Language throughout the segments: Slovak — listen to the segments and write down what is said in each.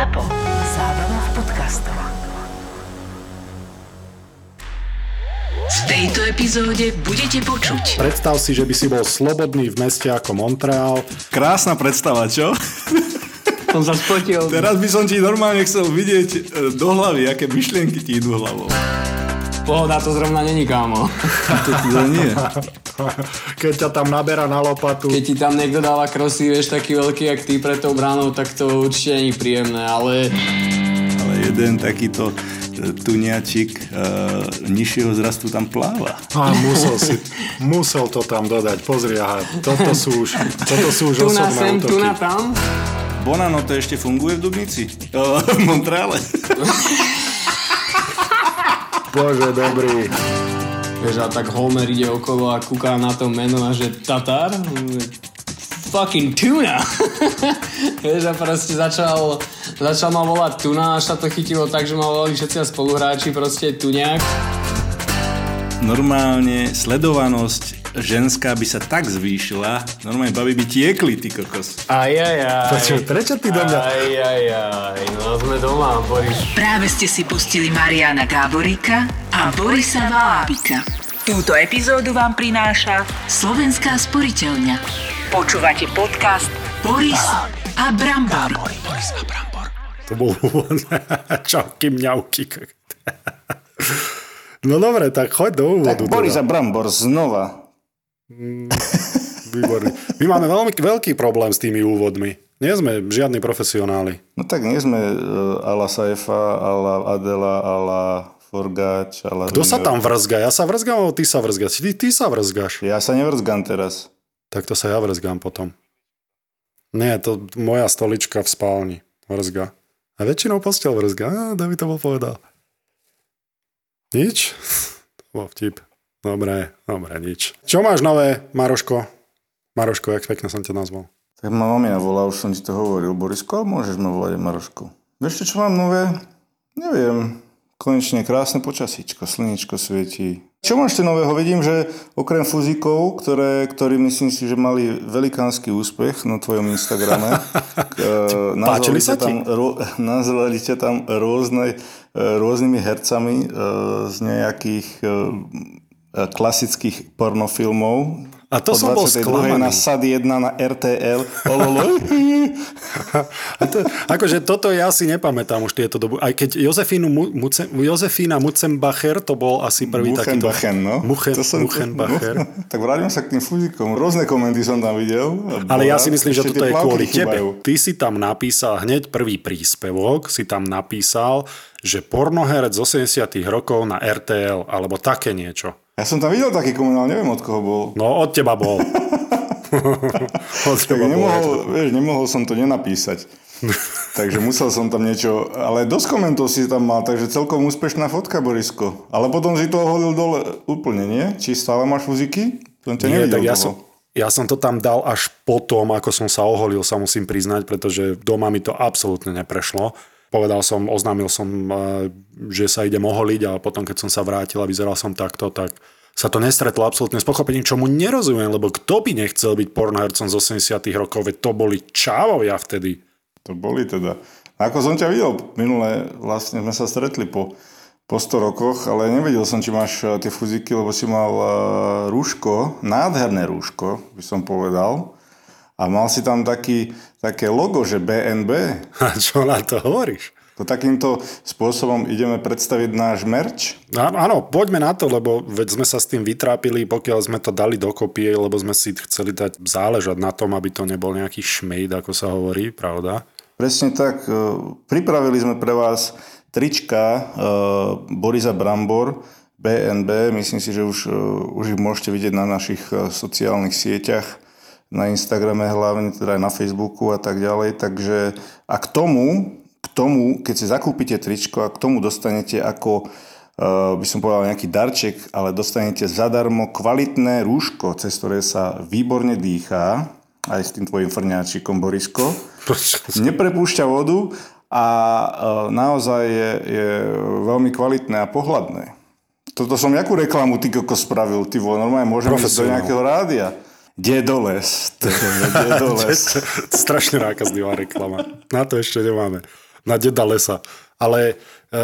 ZAPO. Zábrná v podcastov. V tejto epizóde budete počuť Predstav si, že by si bol slobodný v meste ako Montreal. Krásna predstava, čo? Som sa spotil. Teraz by som ti normálne chcel vidieť e, do hlavy, aké myšlienky ti idú hlavou. Pohoda to zrovna není, kámo. To teda nie. Keď ťa tam naberá na lopatu. Keď ti tam niekto dáva krosy, vieš, taký veľký, jak ty pred tou bránou, tak to určite není príjemné, ale Ale jeden takýto e, tuniačik uh, nižšieho zrastu tam pláva. A musel si, musel to tam dodať. Pozri, aha, toto sú už, toto sú už tu na osobné sem, útoky. tam. Bonano to ešte funguje v Dubnici? Uh, v Montreale? Bože, dobrý. Vieš, a tak Homer ide okolo a kúka na to meno a že Tatar? Fucking tuna. Vieš, a proste začal, začal ma volať tuna, až sa to chytilo tak, že ma volali všetci spoluhráči, proste tuňák. Normálne sledovanosť ženská by sa tak zvýšila, normálne baby by tiekli, ty kokos. Aj, aj, aj. Prečo, prečo ty do mňa... Aj, aj, aj, no sme doma, Boris. Práve ste si pustili Mariana Gáboríka a Borisa Valábika. Túto epizódu vám prináša Slovenská sporiteľňa. Počúvate podcast Boris a Brambor. To bol úvod. Čauky, mňauky. No dobre, tak choď do úvodu. Boris a teda. Brambor znova. Výborný. My máme veľmi veľký problém s tými úvodmi. Nie sme žiadni profesionáli. No tak nie sme uh, ala Saifa, ala Adela, ala Forgáč, ala... Kto sa tam vrzga? Ja sa vrzgam, alebo ty sa vrzgaš? Ty, ty sa vrzgaš. Ja sa nevrzgam teraz. Tak to sa ja vrzgám potom. Nie, to moja stolička v spálni vrzga. A väčšinou postel vrzga. Á, David to bol povedal. Nič? To bol vtip. Dobre, dobre, nič. Čo máš nové, Maroško? Maroško, jak pekne som ťa nazval. Tak ma mamina volá, už som ti to hovoril. Borisko, môžeš ma volať aj Marošku. Vieš čo, čo mám nové? Neviem. Konečne krásne počasíčko, slnečko svietí. Čo máš ešte nového? Vidím, že okrem fuzikov, ktoré, ktorí myslím si, že mali velikánsky úspech na tvojom Instagrame. e, nazvali sa tam, ro, nazvali ťa tam rôzne, e, rôznymi hercami e, z nejakých e, klasických pornofilmov. A to som bol 22. sklamaný. na SAD 1 na RTL. To, akože toto ja si nepamätám už tieto dobu. Aj keď Jozefínu Mu, Muce, Jozefína Mucembacher, to bol asi prvý takýto... Muchenbachen, no. Muchen, To som- Muchenbacher. No, tak vráťme sa k tým fuzikom. Rôzne komenty som tam videl. Ale ja si myslím, že toto je kvôli tebe. chýbajú. Ty si tam napísal hneď prvý príspevok, si tam napísal, že pornoherec z 80 rokov na RTL, alebo také niečo. Ja som tam videl taký koment, ale neviem od koho bol. No, od teba bol. od Tak teba bol. nemohol, vieš, nemohol som to nenapísať. takže musel som tam niečo... Ale dosť komentov si tam mal, takže celkom úspešná fotka, Borisko. Ale potom si to oholil dole úplne, nie? Či stále máš fuziky? Som ťa Nie, tak ja toho. som, ja som to tam dal až potom, ako som sa oholil, sa musím priznať, pretože doma mi to absolútne neprešlo. Povedal som, oznámil som, eh, že sa idem oholiť a potom, keď som sa vrátil a vyzeral som takto, tak sa to nestretlo absolútne s pochopením, čomu nerozumiem, lebo kto by nechcel byť pornohercom z 80 rokov, veď to boli čávovia vtedy. To boli teda. Ako som ťa videl, minule vlastne sme sa stretli po, po 100 rokoch, ale nevedel som, či máš eh, tie fuziky, lebo si mal eh, rúško, nádherné rúško, by som povedal. A mal si tam taký, také logo, že BNB. A čo na to hovoríš? To takýmto spôsobom ideme predstaviť náš merch. Á- Áno, poďme na to, lebo veď sme sa s tým vytrápili, pokiaľ sme to dali dokopy, lebo sme si chceli dať záležať na tom, aby to nebol nejaký šmejd, ako sa hovorí, pravda? Presne tak. e, Pripravili sme pre vás trička e, Borisa Brambor, BNB. Myslím si, že už, e, už ich môžete vidieť na našich sociálnych sieťach, na Instagrame hlavne, teda aj na Facebooku a tak ďalej. Takže a k tomu, k tomu, keď si zakúpite tričko a k tomu dostanete ako uh, by som povedal nejaký darček, ale dostanete zadarmo kvalitné rúško, cez ktoré sa výborne dýchá, aj s tým tvojim frňáčikom Borisko. Neprepúšťa vodu a uh, naozaj je, je veľmi kvalitné a pohľadné. Toto som jakú reklamu ty koko spravil? Ty vole, normálne môžem ísť do nejakého rádia. Dedoles. Dedoles. Strašne nákazlivá reklama. Na to ešte nemáme. na deda lesa. Ale e,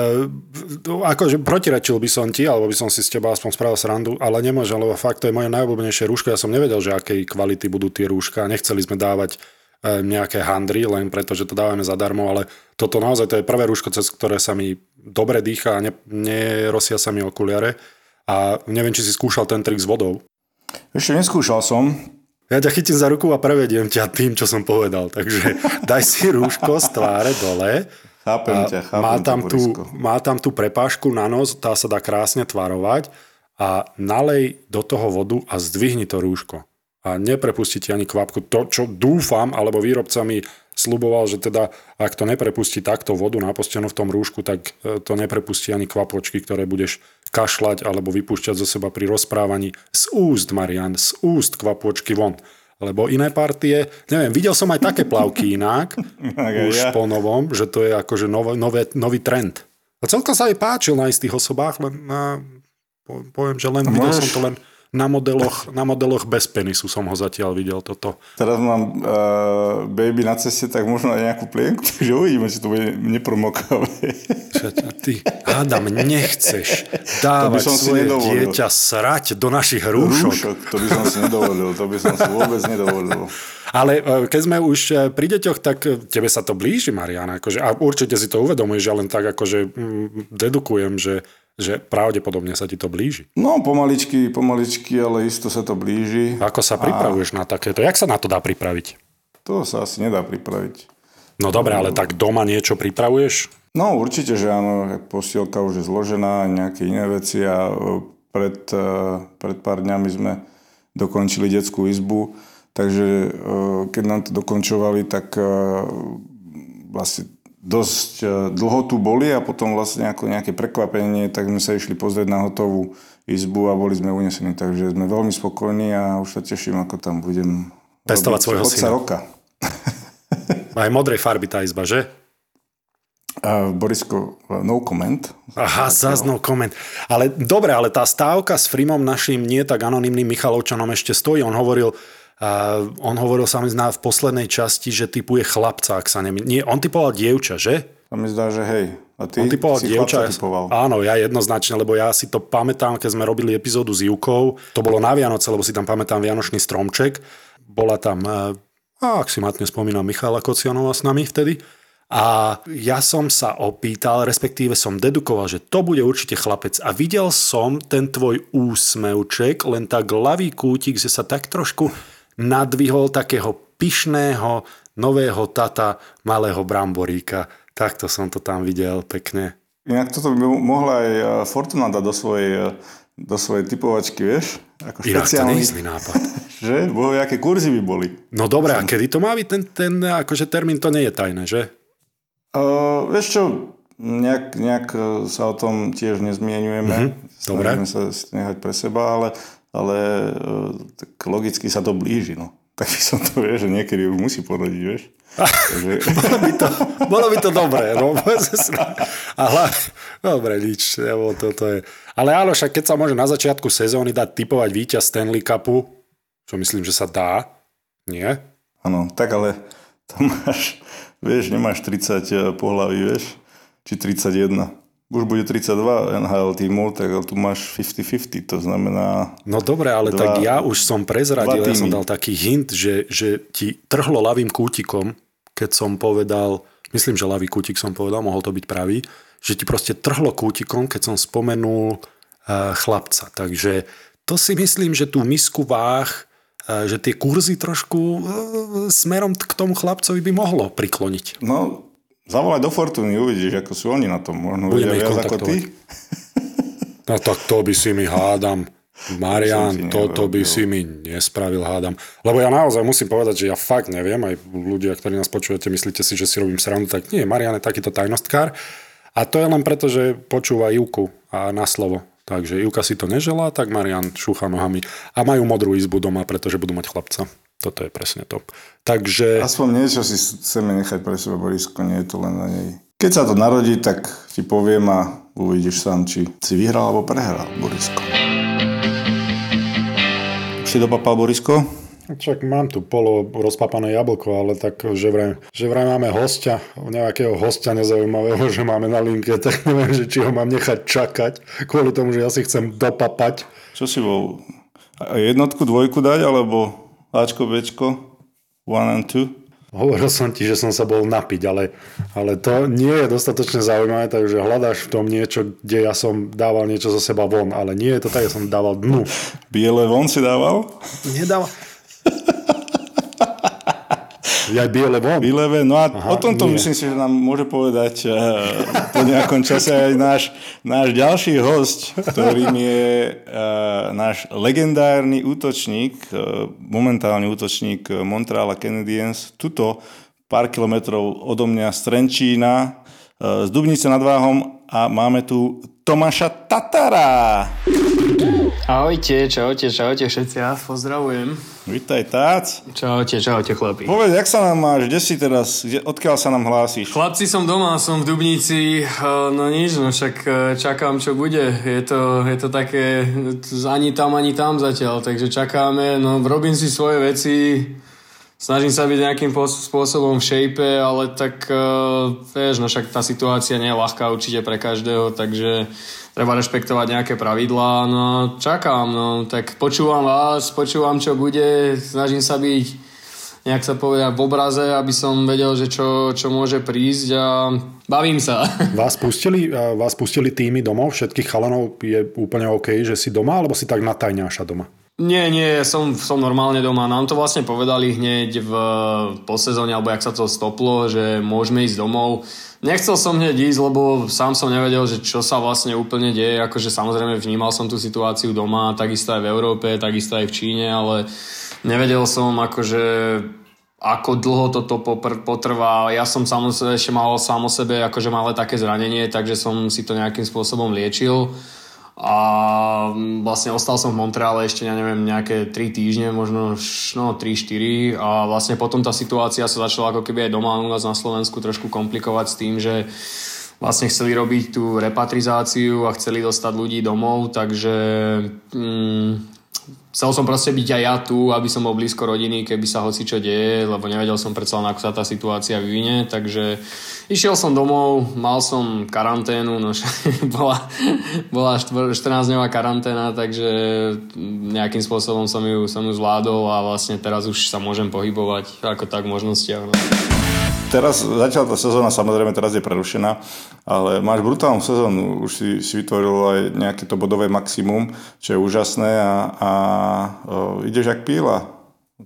akože protirečil by som ti, alebo by som si s teba aspoň spravil srandu, ale nemôžem, lebo fakt to je moje najobľúbenejšie rúško. Ja som nevedel, že akej kvality budú tie rúška. Nechceli sme dávať e, nejaké handry, len preto, že to dávame zadarmo, ale toto naozaj to je prvé rúško, cez ktoré sa mi dobre dýcha a ne, nerosia sa mi okuliare. A neviem, či si skúšal ten trik s vodou. Ešte neskúšal som. Ja ťa chytím za ruku a prevediem ťa tým, čo som povedal. Takže daj si rúško z tváre dole Chápem ťa, chápem má tam, tú, má tam tú prepážku na nos, tá sa dá krásne tvarovať a nalej do toho vodu a zdvihni to rúško. A neprepustí ti ani kvapku. To, čo dúfam, alebo výrobca mi sluboval, že teda ak to neprepustí takto vodu napostenú v tom rúšku, tak e, to neprepustí ani kvapočky, ktoré budeš kašľať alebo vypúšťať zo seba pri rozprávaní. Z úst, Marian, z úst kvapočky von. Lebo iné partie, neviem, videl som aj také plavky inak, už ja. po novom, že to je akože nové, nové, nový trend. A celkom sa aj páčil na istých osobách, len na, po- poviem, že len videl som to len na modeloch, na modeloch bez penisu som ho zatiaľ videl toto. Teraz mám uh, baby na ceste, tak možno aj nejakú plienku, takže uvidíme, či to bude nepromokavé. Ty, hádam, nechceš dávať som svoje nedovolil. dieťa srať do našich rúšok. Rúšok, to by som si nedovolil, to by som si vôbec nedovolil. Ale e, keď sme už e, pri deťoch, tak tebe sa to blíži, Mariana. Akože, a určite si to uvedomuješ, že len tak akože mm, dedukujem, že, že pravdepodobne sa ti to blíži. No, pomaličky, pomaličky, ale isto sa to blíži. Ako sa pripravuješ na takéto? Jak sa na to dá pripraviť? To sa asi nedá pripraviť. No dobre, ale tak doma niečo pripravuješ? No určite, že áno, posielka už je zložená, nejaké iné veci a e, pred, e, pred pár dňami sme dokončili detskú izbu, takže e, keď nám to dokončovali, tak vlastne dosť e, dlho tu boli a potom vlastne ako nejaké prekvapenie, tak sme sa išli pozrieť na hotovú izbu a boli sme unesení, takže sme veľmi spokojní a už sa teším, ako tam budem Pestovať svojho syna. roka. Aj modrej farby tá izba, že? A Borisko, no comment. Aha, zás no koment. Ale dobre, ale tá stávka s Frimom našim nie tak anonymným Michalovčanom ešte stojí. On hovoril, uh, on hovoril sa mi zná v poslednej časti, že typuje chlapca, ak sa nemý... Nie, on typoval dievča, že? A mi zdá, že hej. A ty On typoval si dievča. typoval. Áno, ja jednoznačne, lebo ja si to pamätám, keď sme robili epizódu s Jukou. To bolo na Vianoce, lebo si tam pamätám Vianočný stromček. Bola tam, a ak si matne spomínam, Michala Kocianová s nami vtedy. A ja som sa opýtal, respektíve som dedukoval, že to bude určite chlapec. A videl som ten tvoj úsmevček, len tak ľavý kútik, že sa tak trošku nadvihol takého pyšného nového tata malého bramboríka. Takto som to tam videl pekne. Inak toto by mohla aj eh, Fortuna dať do svojej, eh, do svojej typovačky, vieš? Ako Inak to nie je nápad. že? Bohu, aké kurzy by boli. No dobre, a kedy to má byť ten, ten akože termín, to nie je tajné, že? Uh, vieš čo, nejak, nejak sa o tom tiež nezmienujeme. Mhm, dobre. Snažíme sa nehať pre seba, ale, ale uh, tak logicky sa to blíži, no. Tak by som to, vieš, že niekedy už musí porodiť, vieš? Takže, Bolo by to, bolo by to dobré. No, a hlavne, dobre, nič. Nebo toto je. Ale áno, však keď sa môže na začiatku sezóny dať typovať víťaz Stanley Cupu, čo myslím, že sa dá, nie? áno, tak ale tam máš, vieš, nemáš 30 pohlaví, vieš, či 31. Už bude 32 NHL tímov, tak tu máš 50-50, to znamená... No dobre, ale Dva- tak ja už som prezradil, ja som dal taký hint, že, že ti trhlo ľavým kútikom, keď som povedal, myslím, že ľavý kútik som povedal, mohol to byť pravý, že ti proste trhlo kútikom, keď som spomenul uh, chlapca. Takže to si myslím, že tú misku váh, uh, že tie kurzy trošku uh, smerom k tomu chlapcovi by mohlo prikloniť. No, zavolaj do Fortuny, uvidíš, ako sú oni na tom. Možno Budeme viac ako ty. No tak to by si mi hádam. Marian, toto by si mi nespravil, hádam. Lebo ja naozaj musím povedať, že ja fakt neviem, aj ľudia, ktorí nás počujete, myslíte si, že si robím srandu, tak nie, Marian je takýto tajnostkár. A to je len preto, že počúva Juku a na slovo. Takže Juka si to neželá, tak Marian šúcha nohami. A majú modrú izbu doma, pretože budú mať chlapca. Toto je presne to. Takže... Aspoň niečo si chceme nechať pre seba, Borisko, nie je to len na nej. Keď sa to narodí, tak ti poviem a uvidíš sám, či si vyhral alebo prehral, Borisko. Už si dopapal, Borisko? Čak mám tu polo rozpapané jablko, ale tak, že vraj, že vraj máme hostia, nejakého hostia nezaujímavého, že máme na linke, tak neviem, že či ho mám nechať čakať, kvôli tomu, že ja si chcem dopapať. Čo si bol? Jednotku, dvojku dať, alebo Ačko, Bčko? One and two? Hovoril som ti, že som sa bol napiť, ale, ale to nie je dostatočne zaujímavé, takže hľadáš v tom niečo, kde ja som dával niečo zo seba von, ale nie je to tak, ja som dával dnu. Biele von si dával? Nedával. Ja biele von. Biele von. No a Aha, o tomto nie. myslím si, že nám môže povedať uh, po nejakom čase aj náš, náš ďalší host, ktorým je uh, náš legendárny útočník, uh, momentálny útočník Montreala Canadiens, tuto pár kilometrov odo mňa z Trenčína, z Dubnice nad Váhom a máme tu Tomáša Tatara. Ahojte, čaute, čaute všetci, ja pozdravujem. Vítaj, Tác. Čaute, čaute, chlapi. Povedz, jak sa nám máš, kde si teraz, kde, odkiaľ sa nám hlásíš? Chlapci, som doma, som v Dubnici, no nič, no však e, čakám, čo bude. Je to, je to také ani tam, ani tam zatiaľ, takže čakáme, no robím si svoje veci, snažím sa byť nejakým spôsobom v shape, ale tak uh, vieš, no však tá situácia nie je ľahká určite pre každého, takže treba rešpektovať nejaké pravidlá, no čakám, no tak počúvam vás, počúvam čo bude, snažím sa byť nejak sa povedať v obraze, aby som vedel, že čo, čo môže prísť a bavím sa. Vás pustili, vás pustili týmy domov, všetkých chalanov je úplne OK, že si doma, alebo si tak natajňáša doma? Nie, nie, som, som normálne doma. Nám to vlastne povedali hneď v posezóne, alebo jak sa to stoplo, že môžeme ísť domov. Nechcel som hneď ísť, lebo sám som nevedel, že čo sa vlastne úplne deje. Akože samozrejme vnímal som tú situáciu doma, takisto aj v Európe, takisto aj v Číne, ale nevedel som akože ako dlho toto potrvá. Ja som samozrejme ešte mal sám o sebe akože malé také zranenie, takže som si to nejakým spôsobom liečil a vlastne ostal som v Montreale ešte, ja neviem, nejaké 3 týždne, možno no, 3-4 a vlastne potom tá situácia sa začala ako keby aj doma u nás na Slovensku trošku komplikovať s tým, že vlastne chceli robiť tú repatrizáciu a chceli dostať ľudí domov, takže mm, chcel som proste byť aj ja tu, aby som bol blízko rodiny, keby sa hoci čo deje, lebo nevedel som predsa ako sa tá situácia vyvinie, takže išiel som domov, mal som karanténu, no bola, bola 14-dňová karanténa, takže nejakým spôsobom som ju, som ju zvládol a vlastne teraz už sa môžem pohybovať ako tak možnostiach. No. Teraz začala tá sezóna, samozrejme teraz je prerušená, ale máš brutálnu sezónu, už si, si vytvoril aj nejaké to bodové maximum, čo je úžasné a, a o, ideš jak píla.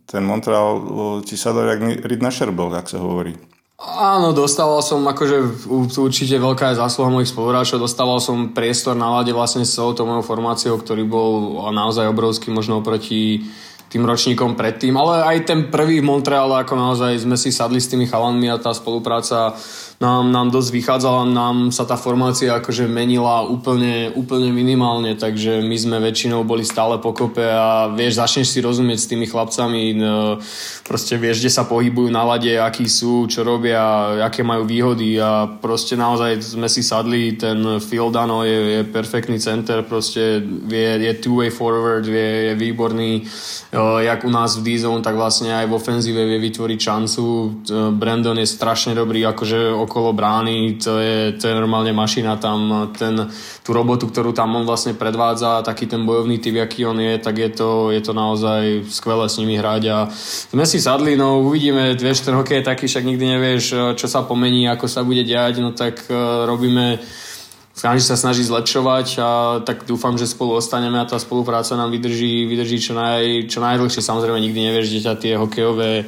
Ten Montreal ti sa dá jak na šerbel, ak sa hovorí. Áno, dostával som akože určite veľká je zásluha mojich spoluhráčov, dostával som priestor na lade vlastne s celou tou mojou formáciou, ktorý bol naozaj obrovský možno proti tým ročníkom predtým, ale aj ten prvý v Montreale, ako naozaj sme si sadli s tými chalanmi a tá spolupráca nám, nám dosť vychádzala, nám sa tá formácia akože menila úplne, úplne minimálne, takže my sme väčšinou boli stále pokope a vieš, začneš si rozumieť s tými chlapcami, no, proste vieš, kde sa pohybujú na lade, akí sú, čo robia, aké majú výhody a proste naozaj sme si sadli, ten Phil Dano je, je perfektný center, proste vie, je two-way forward, vie, je výborný, jak u nás v D-zone, tak vlastne aj v ofenzíve vie vytvoriť šancu, Brandon je strašne dobrý, akože okolo brány, to je, to je normálne mašina tam, ten, tú robotu, ktorú tam on vlastne predvádza, taký ten bojovný typ, aký on je, tak je to, je to naozaj skvelé s nimi hrať a sme si sadli, no uvidíme, vieš, ten hokej je taký, však nikdy nevieš, čo sa pomení, ako sa bude diať, no tak uh, robíme každý sa snaží zlepšovať a tak dúfam, že spolu ostaneme a tá spolupráca nám vydrží, vydrží čo, naj, čo najdlhšie. Samozrejme nikdy nevieš, kde tie hokejové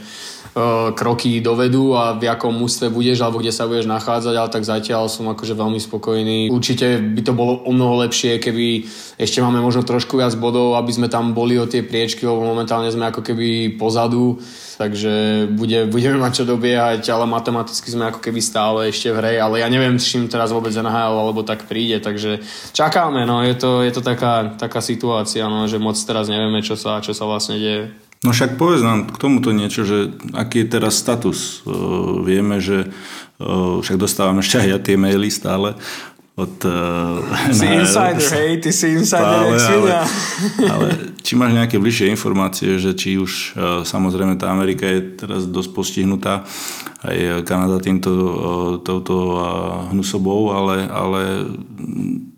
kroky dovedú a v akom mústve budeš alebo kde sa budeš nachádzať, ale tak zatiaľ som akože veľmi spokojný. Určite by to bolo o mnoho lepšie, keby ešte máme možno trošku viac bodov, aby sme tam boli o tie priečky, lebo momentálne sme ako keby pozadu takže bude, budeme mať čo dobiehať, ale matematicky sme ako keby stále ešte v hre, ale ja neviem, čím teraz vôbec NHL alebo tak príde, takže čakáme, no je to, je to taká, taká situácia, no, že moc teraz nevieme, čo sa, čo sa vlastne deje. No však povedz nám k tomuto niečo, že aký je teraz status. Uh, vieme, že uh, však dostávame ešte aj ja tie maily stále, od uh, Si insider, hej, ty si insider, jak ale, ale, či máš nejaké bližšie informácie, že či už samozrejme tá Amerika je teraz dosť postihnutá aj Kanada týmto touto hnusobou, ale, ale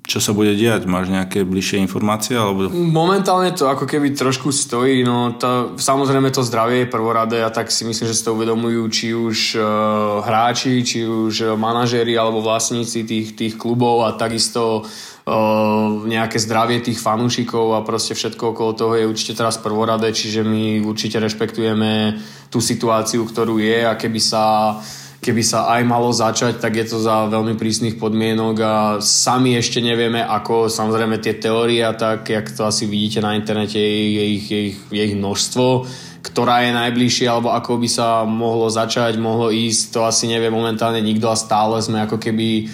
čo sa bude diať? Máš nejaké bližšie informácie? Alebo... Momentálne to ako keby trošku stojí, no to, samozrejme to zdravie je prvoradé a tak si myslím, že si to uvedomujú či už uh, hráči, či už manažéri alebo vlastníci tých, tých klubov a takisto uh, nejaké zdravie tých fanúšikov a proste všetko okolo toho je určite teraz prvoradé, čiže my určite rešpektujeme tú situáciu, ktorú je a keby sa keby sa aj malo začať, tak je to za veľmi prísnych podmienok a sami ešte nevieme, ako samozrejme tie teórie a tak, jak to asi vidíte na internete, je ich, je ich, je ich množstvo, ktorá je najbližšie alebo ako by sa mohlo začať, mohlo ísť, to asi nevie momentálne nikto a stále sme ako keby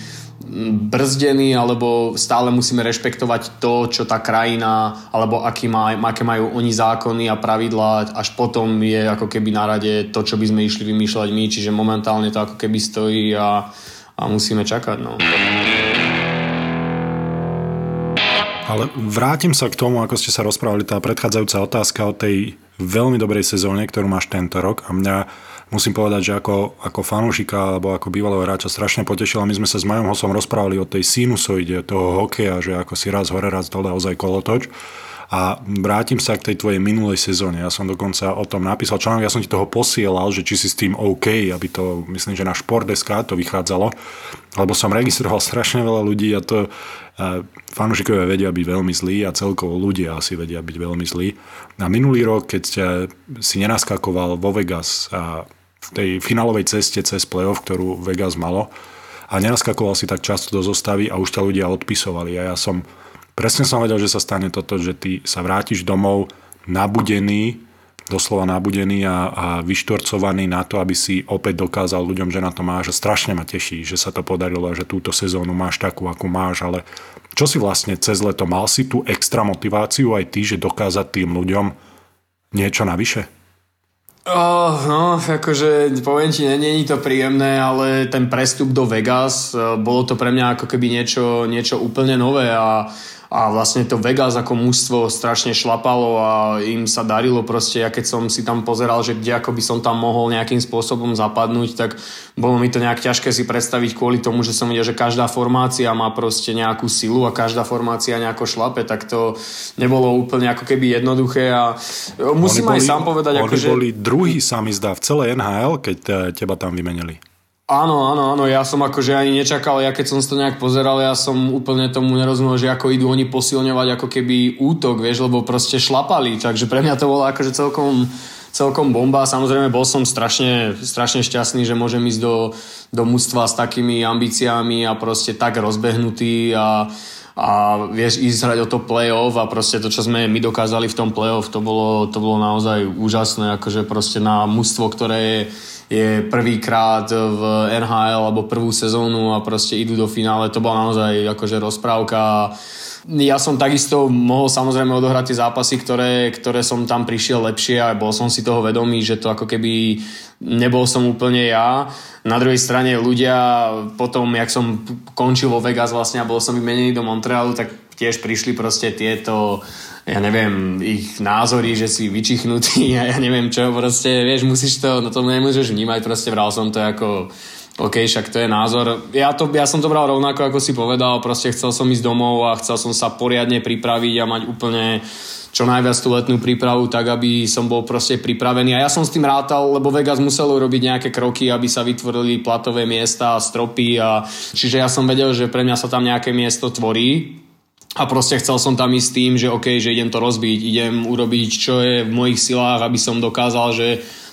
brzdený alebo stále musíme rešpektovať to, čo tá krajina alebo aký má, aké majú oni zákony a pravidlá, až potom je ako keby na rade to, čo by sme išli vymýšľať my, čiže momentálne to ako keby stojí a, a musíme čakať. No. Ale vrátim sa k tomu, ako ste sa rozprávali, tá predchádzajúca otázka o tej veľmi dobrej sezóne, ktorú máš tento rok a mňa musím povedať, že ako, ako fanúšika alebo ako bývalého hráča strašne potešila. My sme sa s Majom Hosom rozprávali o tej sinusoide toho hokeja, že ako si raz hore, raz dole, ozaj kolotoč. A vrátim sa k tej tvojej minulej sezóne. Ja som dokonca o tom napísal článok, ja som ti toho posielal, že či si s tým OK, aby to, myslím, že na Šport.sk to vychádzalo, lebo som registroval strašne veľa ľudí a to fanúšikovia vedia byť veľmi zlí a celkovo ľudia asi vedia byť veľmi zlí. Na minulý rok, keď si nenaskakoval vo Vegas a v tej finálovej ceste cez playoff, ktorú Vegas malo a nenaskakoval si tak často do zostavy a už ťa ľudia odpisovali. A ja som, presne som vedel, že sa stane toto, že ty sa vrátiš domov nabudený, doslova nabudený a, a vyštorcovaný na to, aby si opäť dokázal ľuďom, že na to máš. A strašne ma teší, že sa to podarilo a že túto sezónu máš takú, akú máš, ale čo si vlastne cez leto mal si tú extra motiváciu aj ty, že dokázať tým ľuďom niečo navyše? Oh, no, akože poviem ti, je to príjemné, ale ten prestup do Vegas, eh, bolo to pre mňa ako keby niečo, niečo úplne nové a a vlastne to Vegas ako mužstvo strašne šlapalo a im sa darilo proste, ja keď som si tam pozeral, že kde ako by som tam mohol nejakým spôsobom zapadnúť, tak bolo mi to nejak ťažké si predstaviť kvôli tomu, že som videl, že každá formácia má proste nejakú silu a každá formácia nejako šlape, tak to nebolo úplne ako keby jednoduché a musím oni aj boli, sám povedať, oni ako, že... boli druhý sa mi zdá v celej NHL, keď teba tam vymenili. Áno, áno, áno, ja som akože ani nečakal, ja keď som to nejak pozeral, ja som úplne tomu nerozumel, že ako idú oni posilňovať ako keby útok, vieš, lebo proste šlapali, takže pre mňa to bolo akože celkom, celkom bomba. Samozrejme bol som strašne, strašne šťastný, že môžem ísť do, do mústva s takými ambíciami a proste tak rozbehnutý a, a vieš ísť hrať o to play-off a proste to, čo sme my dokázali v tom play-off, to bolo, to bolo naozaj úžasné, akože proste na mústvo, ktoré je je prvýkrát v NHL alebo prvú sezónu a proste idú do finále. To bola naozaj akože rozprávka. Ja som takisto mohol samozrejme odohrať tie zápasy, ktoré, ktoré som tam prišiel lepšie a bol som si toho vedomý, že to ako keby nebol som úplne ja. Na druhej strane ľudia potom, jak som končil vo Vegas vlastne a bol som vymenený do Montrealu, tak tiež prišli proste tieto ja neviem, ich názory, že si vyčichnutý a ja neviem čo, proste, vieš, musíš to, no to nemôžeš vnímať, proste vral som to ako OK, však to je názor. Ja, to, ja som to bral rovnako, ako si povedal, proste chcel som ísť domov a chcel som sa poriadne pripraviť a mať úplne čo najviac tú letnú prípravu, tak aby som bol proste pripravený. A ja som s tým rátal, lebo Vegas muselo robiť nejaké kroky, aby sa vytvorili platové miesta a stropy. A... Čiže ja som vedel, že pre mňa sa tam nejaké miesto tvorí a proste chcel som tam ísť s tým, že OK, že idem to rozbiť, idem urobiť, čo je v mojich silách, aby som dokázal, že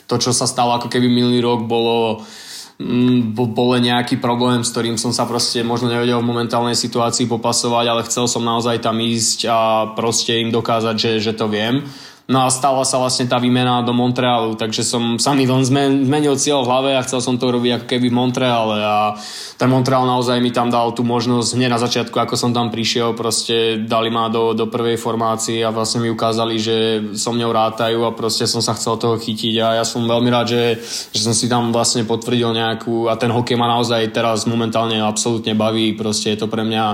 to, čo sa stalo ako keby minulý rok, bolo mm, bol nejaký problém, s ktorým som sa proste možno nevedel v momentálnej situácii popasovať, ale chcel som naozaj tam ísť a proste im dokázať, že, že to viem. No a stala sa vlastne tá výmena do Montrealu, takže som sa mi len zmenil cieľ v hlave a chcel som to robiť ako keby v Montreale a ten Montreal naozaj mi tam dal tú možnosť hneď na začiatku, ako som tam prišiel, proste dali ma do, do prvej formácie a vlastne mi ukázali, že so mňou rátajú a proste som sa chcel toho chytiť a ja som veľmi rád, že, že som si tam vlastne potvrdil nejakú a ten hokej ma naozaj teraz momentálne absolútne baví, proste je to pre mňa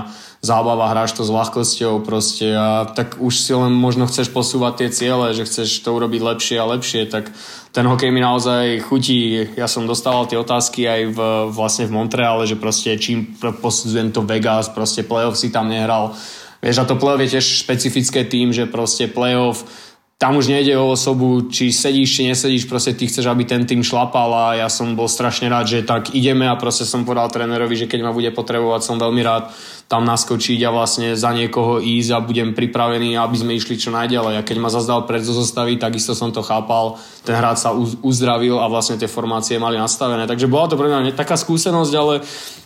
zábava, hráš to s ľahkosťou proste a tak už si len možno chceš posúvať tie ciele, že chceš to urobiť lepšie a lepšie, tak ten hokej mi naozaj chutí. Ja som dostával tie otázky aj v, vlastne v Montreale, že proste čím posudzujem to Vegas, proste playoff si tam nehral. Vieš, a to playoff je tiež špecifické tým, že proste playoff tam už nejde o osobu, či sedíš, či nesedíš, proste ty chceš, aby ten tým šlapal a ja som bol strašne rád, že tak ideme a proste som povedal trénerovi, že keď ma bude potrebovať, som veľmi rád tam naskočiť a vlastne za niekoho ísť a budem pripravený, aby sme išli čo najďalej. A keď ma zazdal pred zo zostavy, takisto som to chápal, ten hrad sa uzdravil a vlastne tie formácie mali nastavené. Takže bola to pre mňa taká skúsenosť, ale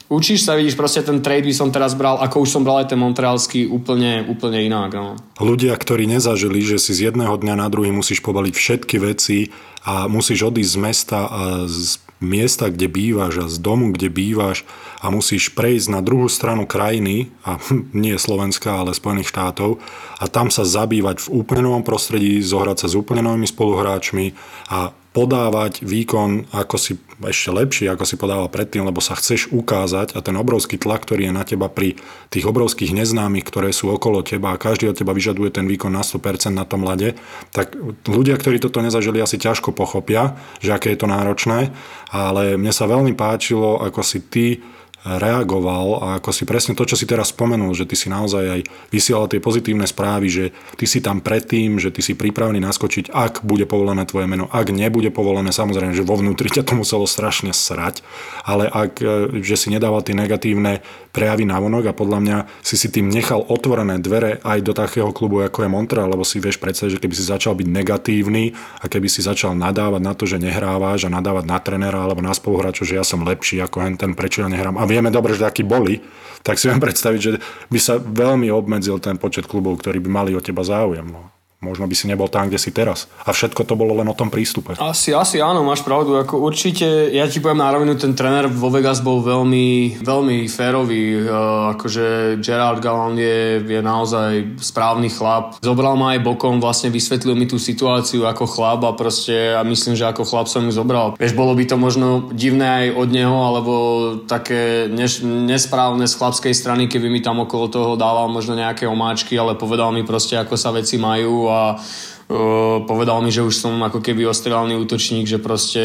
učíš sa, vidíš, proste ten trade by som teraz bral, ako už som bral aj ten montrealský, úplne, úplne inak. No. Ľudia, ktorí nezažili, že si z jedného dňa na druhý musíš pobaliť všetky veci a musíš odísť z mesta a z miesta, kde bývaš a z domu, kde bývaš a musíš prejsť na druhú stranu krajiny, a nie Slovenska, ale Spojených štátov a tam sa zabývať v úplne novom prostredí, zohrať sa s úplne novými spoluhráčmi a podávať výkon ako si ešte lepší, ako si podával predtým, lebo sa chceš ukázať a ten obrovský tlak, ktorý je na teba pri tých obrovských neznámych, ktoré sú okolo teba a každý od teba vyžaduje ten výkon na 100% na tom lade, tak ľudia, ktorí toto nezažili, asi ťažko pochopia, že aké je to náročné, ale mne sa veľmi páčilo, ako si ty reagoval a ako si presne to, čo si teraz spomenul, že ty si naozaj aj vysielal tie pozitívne správy, že ty si tam predtým, že ty si pripravený naskočiť, ak bude povolené tvoje meno, ak nebude povolené, samozrejme, že vo vnútri ťa to muselo strašne srať, ale ak, e, že si nedával tie negatívne prejavy na vonok a podľa mňa si si tým nechal otvorené dvere aj do takého klubu, ako je Montreal, lebo si vieš predstaviť, že keby si začal byť negatívny a keby si začal nadávať na to, že nehrávaš a nadávať na trenera alebo na spoluhráčov, že ja som lepší ako ten, prečo ja nehrám. A vieme dobre, že takí boli, tak si viem predstaviť, že by sa veľmi obmedzil ten počet klubov, ktorí by mali o teba záujem. No možno by si nebol tam, kde si teraz. A všetko to bolo len o tom prístupe. Asi, asi áno, máš pravdu. Ako určite, ja ti poviem na rovinu, ten tréner vo Vegas bol veľmi, veľmi férový. Uh, akože Gerard Galland je, je naozaj správny chlap. Zobral ma aj bokom, vlastne vysvetlil mi tú situáciu ako chlap a proste a myslím, že ako chlap som ju zobral. Vieš, bolo by to možno divné aj od neho, alebo také neš, nesprávne z chlapskej strany, keby mi tam okolo toho dával možno nejaké omáčky, ale povedal mi proste, ako sa veci majú a uh, povedal mi, že už som ako keby ostrelný útočník, že proste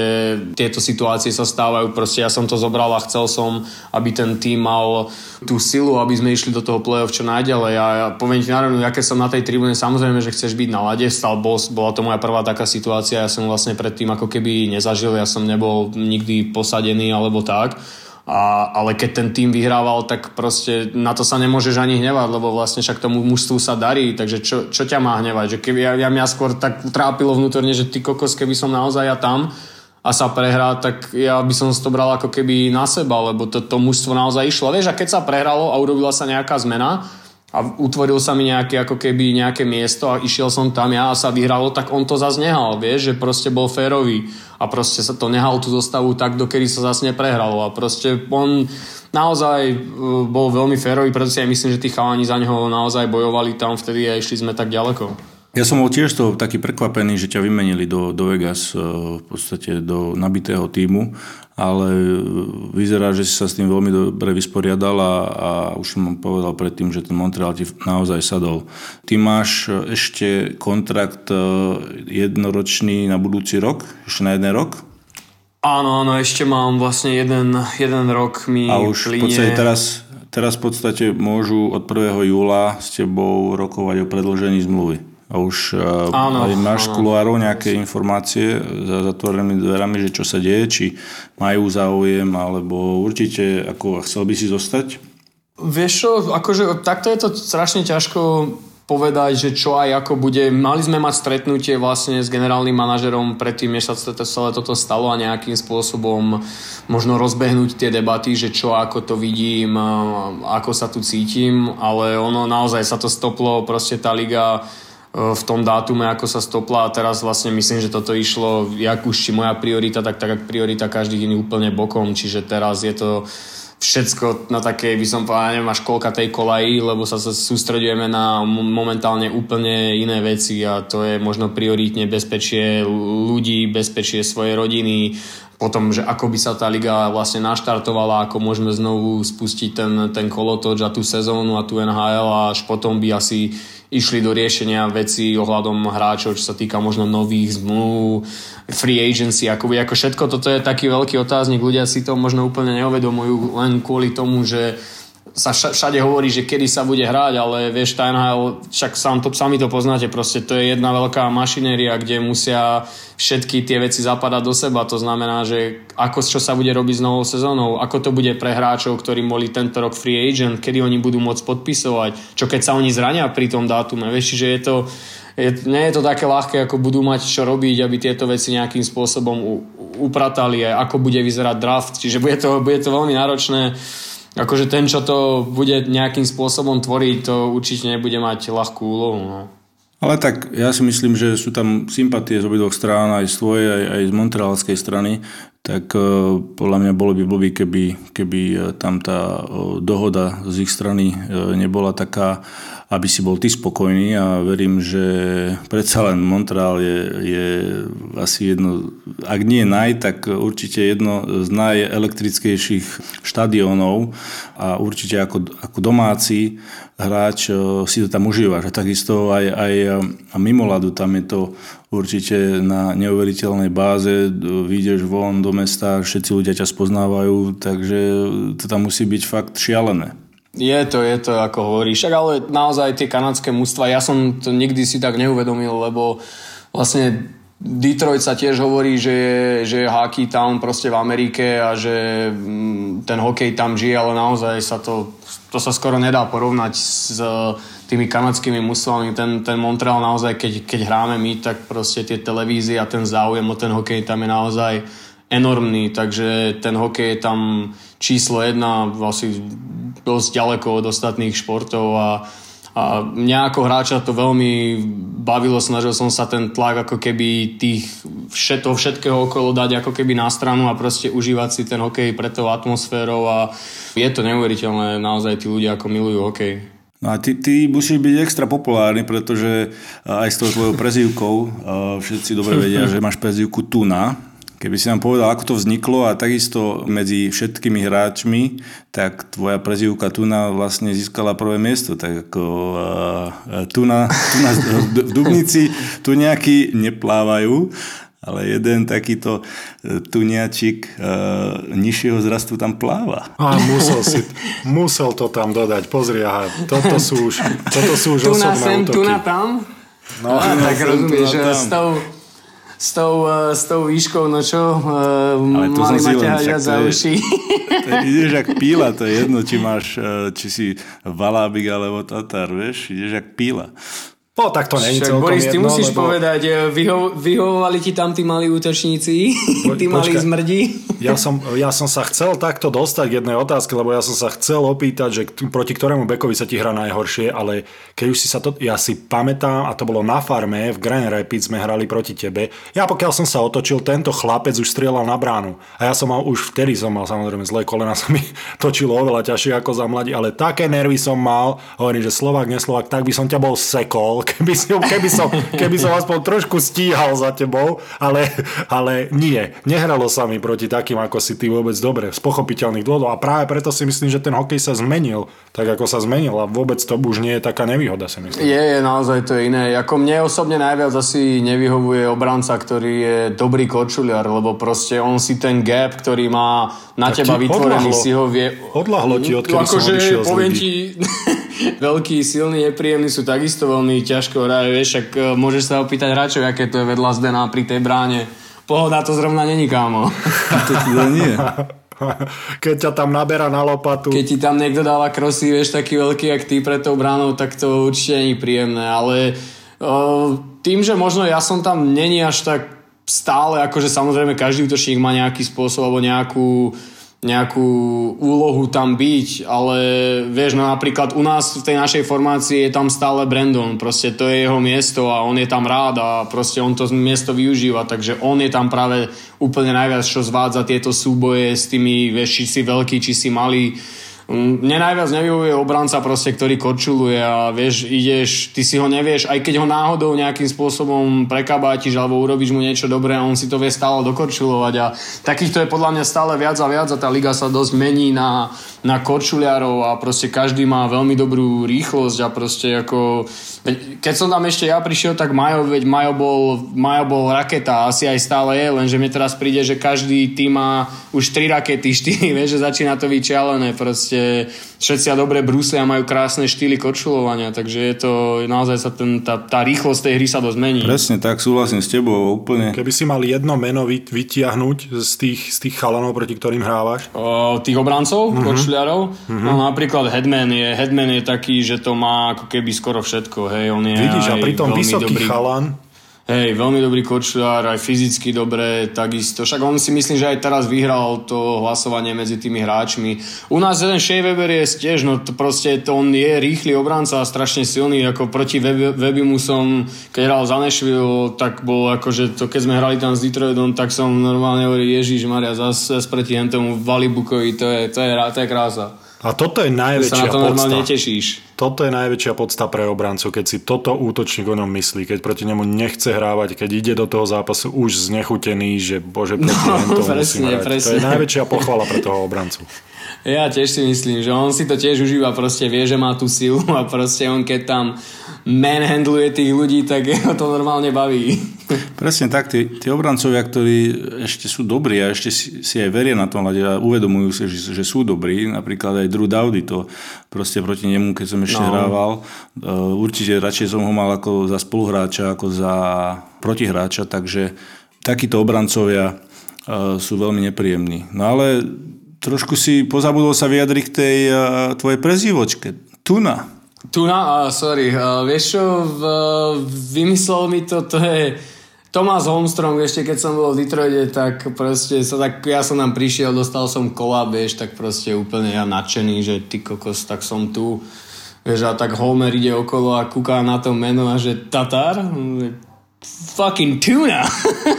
tieto situácie sa stávajú, proste ja som to zobral a chcel som, aby ten tým mal tú silu, aby sme išli do toho play-off čo najďalej. A ja poviem ti národnú, aké som na tej tribúne, samozrejme, že chceš byť na lade, stal bol, bola to moja prvá taká situácia, ja som vlastne predtým ako keby nezažil, ja som nebol nikdy posadený alebo tak, a, ale keď ten tým vyhrával, tak proste na to sa nemôžeš ani hnevať, lebo vlastne však tomu mužstvu sa darí, takže čo, čo ťa má hnevať? Že keby ja, ja mňa skôr tak trápilo vnútorne, že ty kokos, keby som naozaj ja tam a sa prehrá, tak ja by som to bral ako keby na seba, lebo to, to mužstvo naozaj išlo. Vieš, a keď sa prehralo a urobila sa nejaká zmena, a utvoril sa mi nejaké, ako keby nejaké miesto a išiel som tam ja a sa vyhralo, tak on to zase nehal, vieš, že proste bol férový a proste sa to nehal tú zostavu tak, dokedy sa zase neprehralo a proste on naozaj e, bol veľmi férový, preto si aj myslím, že tí chalani za neho naozaj bojovali tam vtedy a išli sme tak ďaleko. Ja som bol tiež to taký prekvapený, že ťa vymenili do, do Vegas, e, v podstate do nabitého týmu ale vyzerá, že si sa s tým veľmi dobre vysporiadal a, a už som povedal predtým, že ten Montreal ti naozaj sadol. Ty máš ešte kontrakt e, jednoročný na budúci rok, ešte na jeden rok? Áno, áno, ešte mám vlastne jeden, jeden rok mi A už v podstate teraz, teraz v podstate môžu od 1. júla s tebou rokovať o predlžení zmluvy. A už eh, áno, aj máš áno. kuloárov nejaké informácie za zatvorenými dverami, že čo sa deje, či majú záujem, alebo určite ako chcel by si zostať? Vieš čo, akože takto je to strašne ťažko povedať, že čo aj ako bude. Mali sme mať stretnutie vlastne s generálnym manažerom predtým, než sa celé toto stalo a nejakým spôsobom možno rozbehnúť tie debaty, že čo ako to vidím, ako sa tu cítim, ale ono naozaj sa to stoplo, proste tá liga v tom dátume, ako sa stopla a teraz vlastne myslím, že toto išlo, jak už či moja priorita, tak tak priorita každých iný úplne bokom, čiže teraz je to všetko na takej, by som povedal, neviem až koľka tej kolají, lebo sa sústredujeme na momentálne úplne iné veci a to je možno prioritne bezpečie ľudí, bezpečie svojej rodiny, potom, že ako by sa tá liga vlastne naštartovala, ako môžeme znovu spustiť ten, ten kolotoč a tú sezónu a tú NHL a až potom by asi išli do riešenia veci ohľadom hráčov, čo sa týka možno nových zmluv, free agency, akoby ako všetko. Toto je taký veľký otáznik, ľudia si to možno úplne neuvedomujú len kvôli tomu, že sa všade hovorí, že kedy sa bude hrať, ale vieš, Steinheil, však sám to, sami to poznáte, proste to je jedna veľká mašinéria, kde musia všetky tie veci zapadať do seba, to znamená, že ako čo sa bude robiť s novou sezónou, ako to bude pre hráčov, ktorí boli tento rok free agent, kedy oni budú môcť podpisovať, čo keď sa oni zrania pri tom dátume, vieš, že je to je, nie je to také ľahké, ako budú mať čo robiť, aby tieto veci nejakým spôsobom upratali, ako bude vyzerať draft, čiže bude to, bude to veľmi náročné akože ten, čo to bude nejakým spôsobom tvoriť, to určite nebude mať ľahkú úlohu. No. Ale tak ja si myslím, že sú tam sympatie z obidvoch strán, aj z tvojej, aj, aj z montrealskej strany, tak uh, podľa mňa bolo by blbý, keby, keby uh, tam tá uh, dohoda z ich strany nebola taká aby si bol ty spokojný a verím, že predsa len Montreal je, je asi jedno, ak nie naj, tak určite jedno z najelektrickejších štadiónov a určite ako, ako domáci hráč eh, si to tam užívaš. A takisto aj, aj mimo ľadu tam je to určite na neuveriteľnej báze, vyjdeš von do mesta, všetci ľudia ťa spoznávajú, takže to tam musí byť fakt šialené. Je to, je to, ako hovoríš. Však ale naozaj tie kanadské mústva, ja som to nikdy si tak neuvedomil, lebo vlastne Detroit sa tiež hovorí, že je, že je hockey town proste v Amerike a že mm, ten hokej tam žije, ale naozaj sa to, to sa skoro nedá porovnať s tými kanadskými mústvami. Ten, ten Montreal naozaj, keď, keď hráme my, tak proste tie televízie a ten záujem o ten hokej tam je naozaj enormný, takže ten hokej je tam číslo jedna asi dosť ďaleko od ostatných športov a, a mňa ako hráča to veľmi bavilo, snažil som sa ten tlak ako keby tých všetko, všetkého okolo dať ako keby na stranu a proste užívať si ten hokej pre tou atmosférou a je to neuveriteľné, naozaj tí ľudia ako milujú hokej. No a ty, ty musíš byť extra populárny, pretože aj s tou tvojou prezývkou všetci dobre vedia, že máš prezývku Tuna, Keby si nám povedal, ako to vzniklo a takisto medzi všetkými hráčmi, tak tvoja prezivka Tuna vlastne získala prvé miesto. Tak ako uh, Tuna, tuna v Dubnici tu nejakí neplávajú, ale jeden takýto e, tuniačik uh, nižšieho zrastu tam pláva. A musel, si, musel to tam dodať. Pozri, aha, toto sú už, toto sú už tuna osobné sem, útoky. Tuna tam? No, a, tak rozumieš, že s tou s tou, uh, s tou výškou, no čo, uh, Ale to mali ma ťahať za uši. To je, ideš jak píla, to je jedno, či máš, uh, či si valábik alebo tatar, vieš, ideš jak píla. No tak to není celkom Boris, ty jedno, musíš lebo... povedať, e, vyho- vyhovovali ti tam tí malí útočníci, po, tí malí zmrdi? Ja som, ja som sa chcel takto dostať k jednej otázke, lebo ja som sa chcel opýtať, že proti ktorému bekovi sa ti hrá najhoršie, ale keď už si sa to, ja si pamätám, a to bolo na farme, v Grand Rapids sme hrali proti tebe. Ja pokiaľ som sa otočil, tento chlapec už strieľal na bránu. A ja som mal, už vtedy som mal samozrejme zlé kolena, sa mi točilo oveľa ťažšie ako za mladí, ale také nervy som mal, hovorím, že Slovak, neslovak, tak by som ťa bol sekol, keby, si, keby, som, keby som aspoň trošku stíhal za tebou, ale, ale nie. Nehralo sa mi proti takým, ako si ty vôbec dobre, z pochopiteľných dôvodov a práve preto si myslím, že ten hokej sa zmenil, tak ako sa zmenil a vôbec to už nie je taká nevýhoda, si myslím. Je, je, naozaj to iné. Ako mne osobne najviac asi nevyhovuje obranca, ktorý je dobrý kočuliar, lebo proste on si ten gap, ktorý má na tak teba vytvorený, odlahlo, si ho vie... Odlahlo ti, odkedy ako som odišiel poviem ti, veľký, silný, nepríjemný sú takisto veľmi ťažko hrajú, vieš, ak e, môžeš sa opýtať hráčov, aké to je vedľa Zdena pri tej bráne. Pohoda to zrovna není, kámo. to teda nie. Keď ťa tam naberá na lopatu. Keď ti tam niekto dáva krosy, vieš, taký veľký, jak ty pred tou bránou, tak to určite není príjemné, ale uh, tým, že možno ja som tam není až tak stále, akože samozrejme každý útočník má nejaký spôsob alebo nejakú nejakú úlohu tam byť, ale vieš, no napríklad u nás v tej našej formácii je tam stále Brandon, proste to je jeho miesto a on je tam rád a proste on to miesto využíva, takže on je tam práve úplne najviac, čo zvádza tieto súboje s tými, vieš, či si veľký, či si malý, mne najviac nevyhovuje obranca proste, ktorý korčuluje a vieš, ideš, ty si ho nevieš, aj keď ho náhodou nejakým spôsobom prekabátiš alebo urobíš mu niečo dobré a on si to vie stále dokorčulovať a takýchto je podľa mňa stále viac a viac a tá liga sa dosť mení na, na korčuliarov a proste každý má veľmi dobrú rýchlosť a proste ako keď som tam ešte ja prišiel, tak Majo, veď Majo bol, Majo bol raketa, asi aj stále je, lenže mi teraz príde, že každý tým má už tri rakety, štyri, vieš, že začína to byť čialené, proste proste všetci a dobre brúsli a majú krásne štýly korčulovania, takže je to naozaj sa ten, tá, tá rýchlosť tej hry sa dosť mení. Presne tak, súhlasím s tebou úplne. Keby si mal jedno meno vytiahnuť z tých, z tých chalanov, proti ktorým hrávaš? O, tých obrancov, uh-huh. korčuliarov? Uh-huh. No napríklad Headman je, Headman je taký, že to má ako keby skoro všetko, hej, on je Vidíš, a pritom vysoký dobrý... chalan, Hej, veľmi dobrý kočár, aj fyzicky dobre, takisto. Však on si myslím, že aj teraz vyhral to hlasovanie medzi tými hráčmi. U nás jeden Shea Weber je tiež, no to proste to on je rýchly obranca a strašne silný, ako proti Webimu som, keď hral za Nashville, tak bol akože to, keď sme hrali tam s Detroitom, tak som normálne hovoril, Ježiš Maria, zase proti tomu Valibukovi, to je, to je, to je krása. A toto je najväčšia sa na to normálne netešíš. Toto je najväčšia podsta pre obrancu, keď si toto útočník o ňom myslí, keď proti nemu nechce hrávať, keď ide do toho zápasu už znechutený, že bože, proti no, to presne, presne. To je najväčšia pochvala pre toho obrancu. Ja tiež si myslím, že on si to tiež užíva, proste vie, že má tú silu a proste on keď tam manhandluje tých ľudí, tak ho to normálne baví. Presne tak, tí, tí obrancovia, ktorí ešte sú dobrí a ešte si, si aj veria na tom a uvedomujú si, že, že sú dobrí, napríklad aj Drew Dowdy to proste proti nemu, keď som ešte no. hrával, uh, určite radšej som ho mal ako za spoluhráča, ako za protihráča, takže takíto obrancovia uh, sú veľmi nepríjemní. No ale trošku si pozabudol sa vyjadriť k tej uh, tvojej prezývočke. Tuna. Tuna, uh, sorry. Uh, vieš čo, v, vymyslel mi to, to je Thomas Holmstrom, ešte keď som bol v Detroite, tak proste sa tak, ja som tam prišiel, dostal som kola, vieš, tak proste úplne ja nadšený, že ty kokos, tak som tu. Vieš, a tak Homer ide okolo a kúka na to meno a že Tatar? Fucking tuna.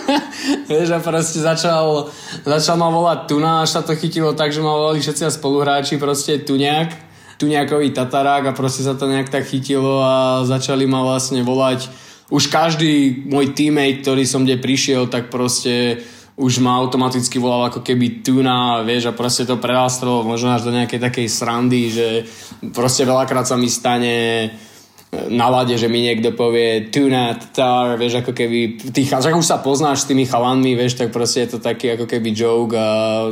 Vieš, a proste začal, začal ma volať tuna, až sa to chytilo tak, že ma volali všetci spoluhráči, proste tuniak, tuniakový tatarák a proste sa to nejak tak chytilo a začali ma vlastne volať už každý môj teammate, ktorý som kde prišiel, tak proste už ma automaticky volal ako keby tuna, vieš, a proste to prerástlo možno až do nejakej takej srandy, že proste veľakrát sa mi stane nalade, že mi niekto povie tuna, tar, vieš, ako keby tých, že už sa poznáš s tými chalanmi, vieš, tak proste je to taký ako keby joke a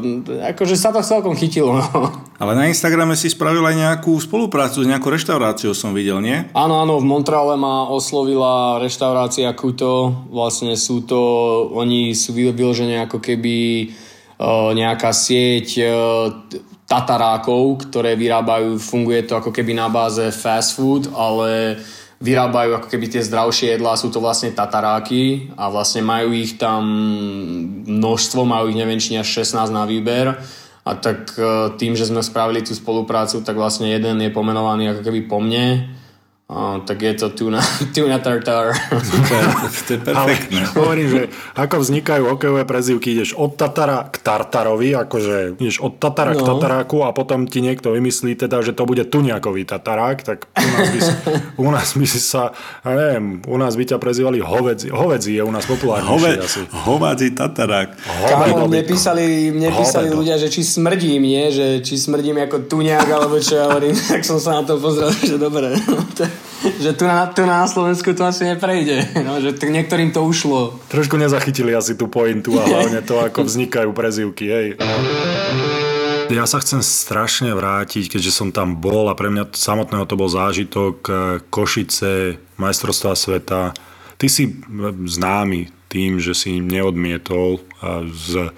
akože sa to celkom chytilo. No. Ale na Instagrame si spravil aj nejakú spoluprácu s nejakou reštauráciou som videl, nie? Áno, áno, v Montreale ma oslovila reštaurácia Kuto, vlastne sú to, oni sú vyložené ako keby nejaká sieť tatarákov, ktoré vyrábajú, funguje to ako keby na báze fast food, ale vyrábajú ako keby tie zdravšie jedlá, sú to vlastne tataráky a vlastne majú ich tam množstvo, majú ich neviem či až 16 na výber. A tak e, tým, že sme spravili tú spoluprácu, tak vlastne jeden je pomenovaný ako keby po mne Oh, tak je to tuna, tuna tartar. Super, to je perfektné. Ale hovorím, že ako vznikajú hokejové prezivky, ideš od Tatara k Tartarovi, akože ideš od Tatara no. k Tataráku a potom ti niekto vymyslí teda, že to bude tuniakový Tatarák, tak u nás by, u nás by si sa, ja neviem, u nás by ťa prezývali hovedzi. Hovedzi je u nás populárny. Hove, asi. Hovadzí Tatarák. Kámo, mne písali, mne písali ľudia, že či smrdím, nie? Že či smrdím ako tuniak, alebo čo ja hovorím, tak som sa na to pozrel, že dobre. Že tu na, tu na Slovensku to asi neprejde. No, že t- niektorým to ušlo. Trošku nezachytili asi tú pointu a hlavne to, ako vznikajú prezivky. Hej. Ja sa chcem strašne vrátiť, keďže som tam bol a pre mňa samotného to bol zážitok eh, Košice, majstrovstva sveta. Ty si známy tým, že si neodmietol z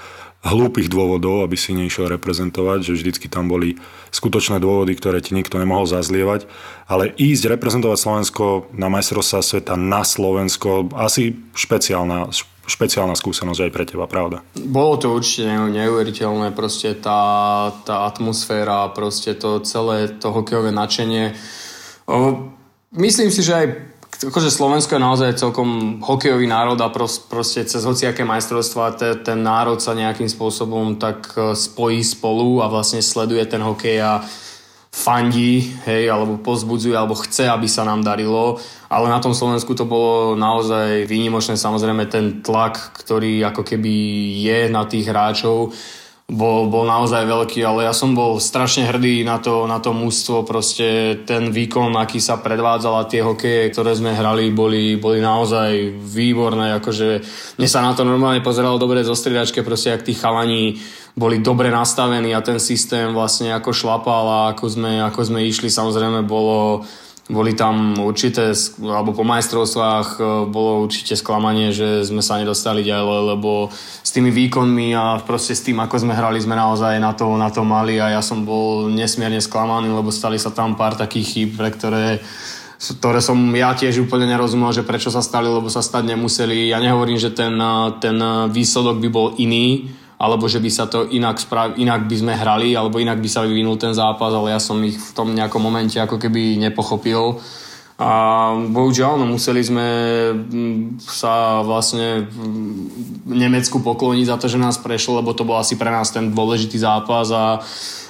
hlúpych dôvodov, aby si nešiel reprezentovať, že vždycky tam boli skutočné dôvody, ktoré ti nikto nemohol zazlievať, ale ísť reprezentovať Slovensko na majstrovstvá sveta na Slovensko, asi špeciálna, špeciálna skúsenosť aj pre teba, pravda? Bolo to určite neuveriteľné, proste tá, tá atmosféra, proste to celé to hokejové nadšenie. Myslím si, že aj akože Slovensko je naozaj celkom hokejový národ a proste cez hociaké majstrovstvá te, ten národ sa nejakým spôsobom tak e, spojí spolu a vlastne sleduje ten hokej a fandí, hej, alebo pozbudzuje, alebo chce, aby sa nám darilo. Ale na tom Slovensku to bolo naozaj výnimočné. Samozrejme ten tlak, ktorý ako keby je na tých hráčov, bol, bol naozaj veľký, ale ja som bol strašne hrdý na to, na to mústvo, proste ten výkon, aký sa predvádzal a tie hokeje, ktoré sme hrali, boli, boli naozaj výborné, akože mne sa na to normálne pozeralo dobre zo striedačke, proste ak tí chalani boli dobre nastavení a ten systém vlastne ako šlapal a ako sme, ako sme išli, samozrejme bolo boli tam určité, alebo po majstrovstvách e, bolo určite sklamanie, že sme sa nedostali ďalej, lebo s tými výkonmi a proste s tým, ako sme hrali, sme naozaj na to, na to mali a ja som bol nesmierne sklamaný, lebo stali sa tam pár takých chýb, pre ktoré ktoré som ja tiež úplne nerozumel, že prečo sa stali, lebo sa stať nemuseli. Ja nehovorím, že ten, ten výsledok by bol iný, alebo že by sa to inak, sprav- inak by sme hrali, alebo inak by sa vyvinul ten zápas, ale ja som ich v tom nejakom momente ako keby nepochopil. A bohužiaľ, no, museli sme mm, sa vlastne v Nemecku pokloniť za to, že nás prešlo, lebo to bol asi pre nás ten dôležitý zápas a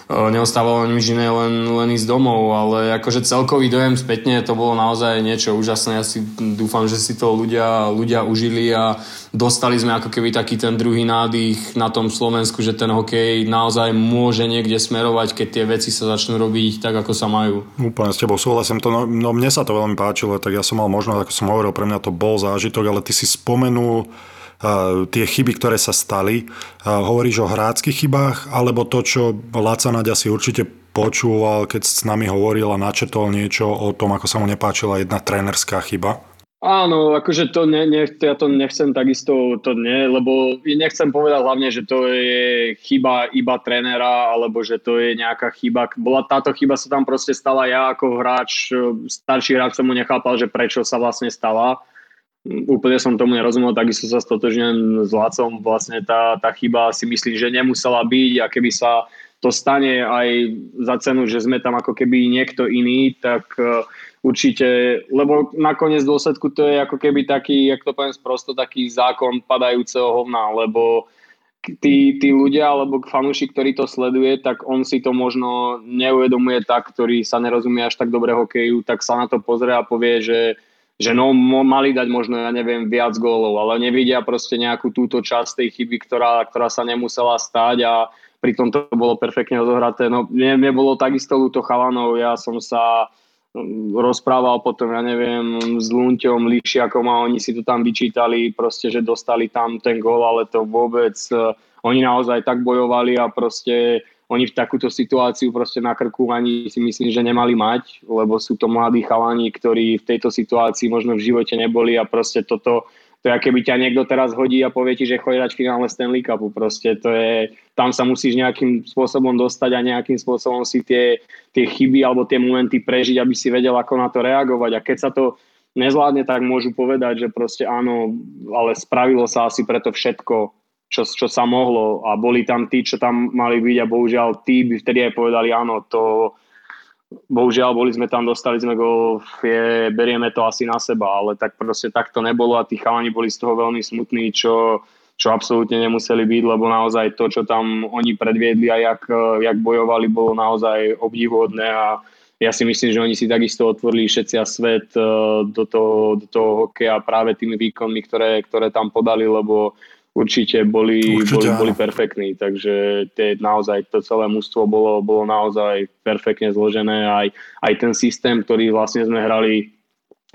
neostávalo nič iné, len, len ísť domov, ale akože celkový dojem spätne to bolo naozaj niečo úžasné. Ja si dúfam, že si to ľudia, ľudia užili a dostali sme ako keby taký ten druhý nádych na tom Slovensku, že ten hokej naozaj môže niekde smerovať, keď tie veci sa začnú robiť tak, ako sa majú. Úplne s tebou súhlasím. To, no, no mne sa to veľmi páčilo, tak ja som mal možnosť, ako som hovoril, pre mňa to bol zážitok, ale ty si spomenul tie chyby, ktoré sa stali. Hovoríš o hráckých chybách, alebo to, čo Laca Naďa si určite počúval, keď s nami hovoril a načetol niečo o tom, ako sa mu nepáčila jedna trénerská chyba? Áno, akože to, ne, ne, ja to nechcem takisto, to nie, lebo nechcem povedať hlavne, že to je chyba iba trénera, alebo že to je nejaká chyba. Bola táto chyba sa tam proste stala ja ako hráč, starší hráč som mu nechápal, že prečo sa vlastne stala úplne som tomu nerozumel, takisto sa stotožňujem s Lacom. Vlastne tá, tá chyba si myslím, že nemusela byť a keby sa to stane aj za cenu, že sme tam ako keby niekto iný, tak uh, určite, lebo nakoniec dôsledku to je ako keby taký, jak to poviem sprosto, taký zákon padajúceho hovna, lebo tí, tí ľudia alebo fanúši, ktorý to sleduje, tak on si to možno neuvedomuje tak, ktorý sa nerozumie až tak dobre hokeju, tak sa na to pozrie a povie, že že no, mali dať možno, ja neviem, viac gólov, ale nevidia proste nejakú túto časť tej chyby, ktorá, ktorá sa nemusela stať a pritom to bolo perfektne odohraté. No, mne, mne bolo takisto ľúto chalanov, ja som sa mm, rozprával potom, ja neviem, s Lunťom, Lišiakom a oni si to tam vyčítali, proste, že dostali tam ten gól, ale to vôbec, uh, oni naozaj tak bojovali a proste oni v takúto situáciu proste na krku ani si myslím, že nemali mať, lebo sú to mladí chalani, ktorí v tejto situácii možno v živote neboli a proste toto, to je keby ťa niekto teraz hodí a povie ti, že chodí dať finále Stanley Cupu, proste to je, tam sa musíš nejakým spôsobom dostať a nejakým spôsobom si tie, tie chyby alebo tie momenty prežiť, aby si vedel, ako na to reagovať. A keď sa to nezvládne, tak môžu povedať, že proste áno, ale spravilo sa asi preto všetko, čo, čo sa mohlo. A boli tam tí, čo tam mali byť a bohužiaľ tí by vtedy aj povedali áno, to bohužiaľ boli sme tam, dostali sme go, je, berieme to asi na seba, ale tak proste tak to nebolo a tí chalani boli z toho veľmi smutní, čo, čo absolútne nemuseli byť, lebo naozaj to, čo tam oni predviedli a jak, jak bojovali, bolo naozaj obdivuhodné a ja si myslím, že oni si takisto otvorili všetci a svet eh, do toho, do toho hokeja práve tými výkonmi, ktoré, ktoré tam podali, lebo určite boli, určite, boli, boli perfektní, takže tie, naozaj to celé mústvo bolo, bolo naozaj perfektne zložené, aj, aj ten systém, ktorý vlastne sme hrali,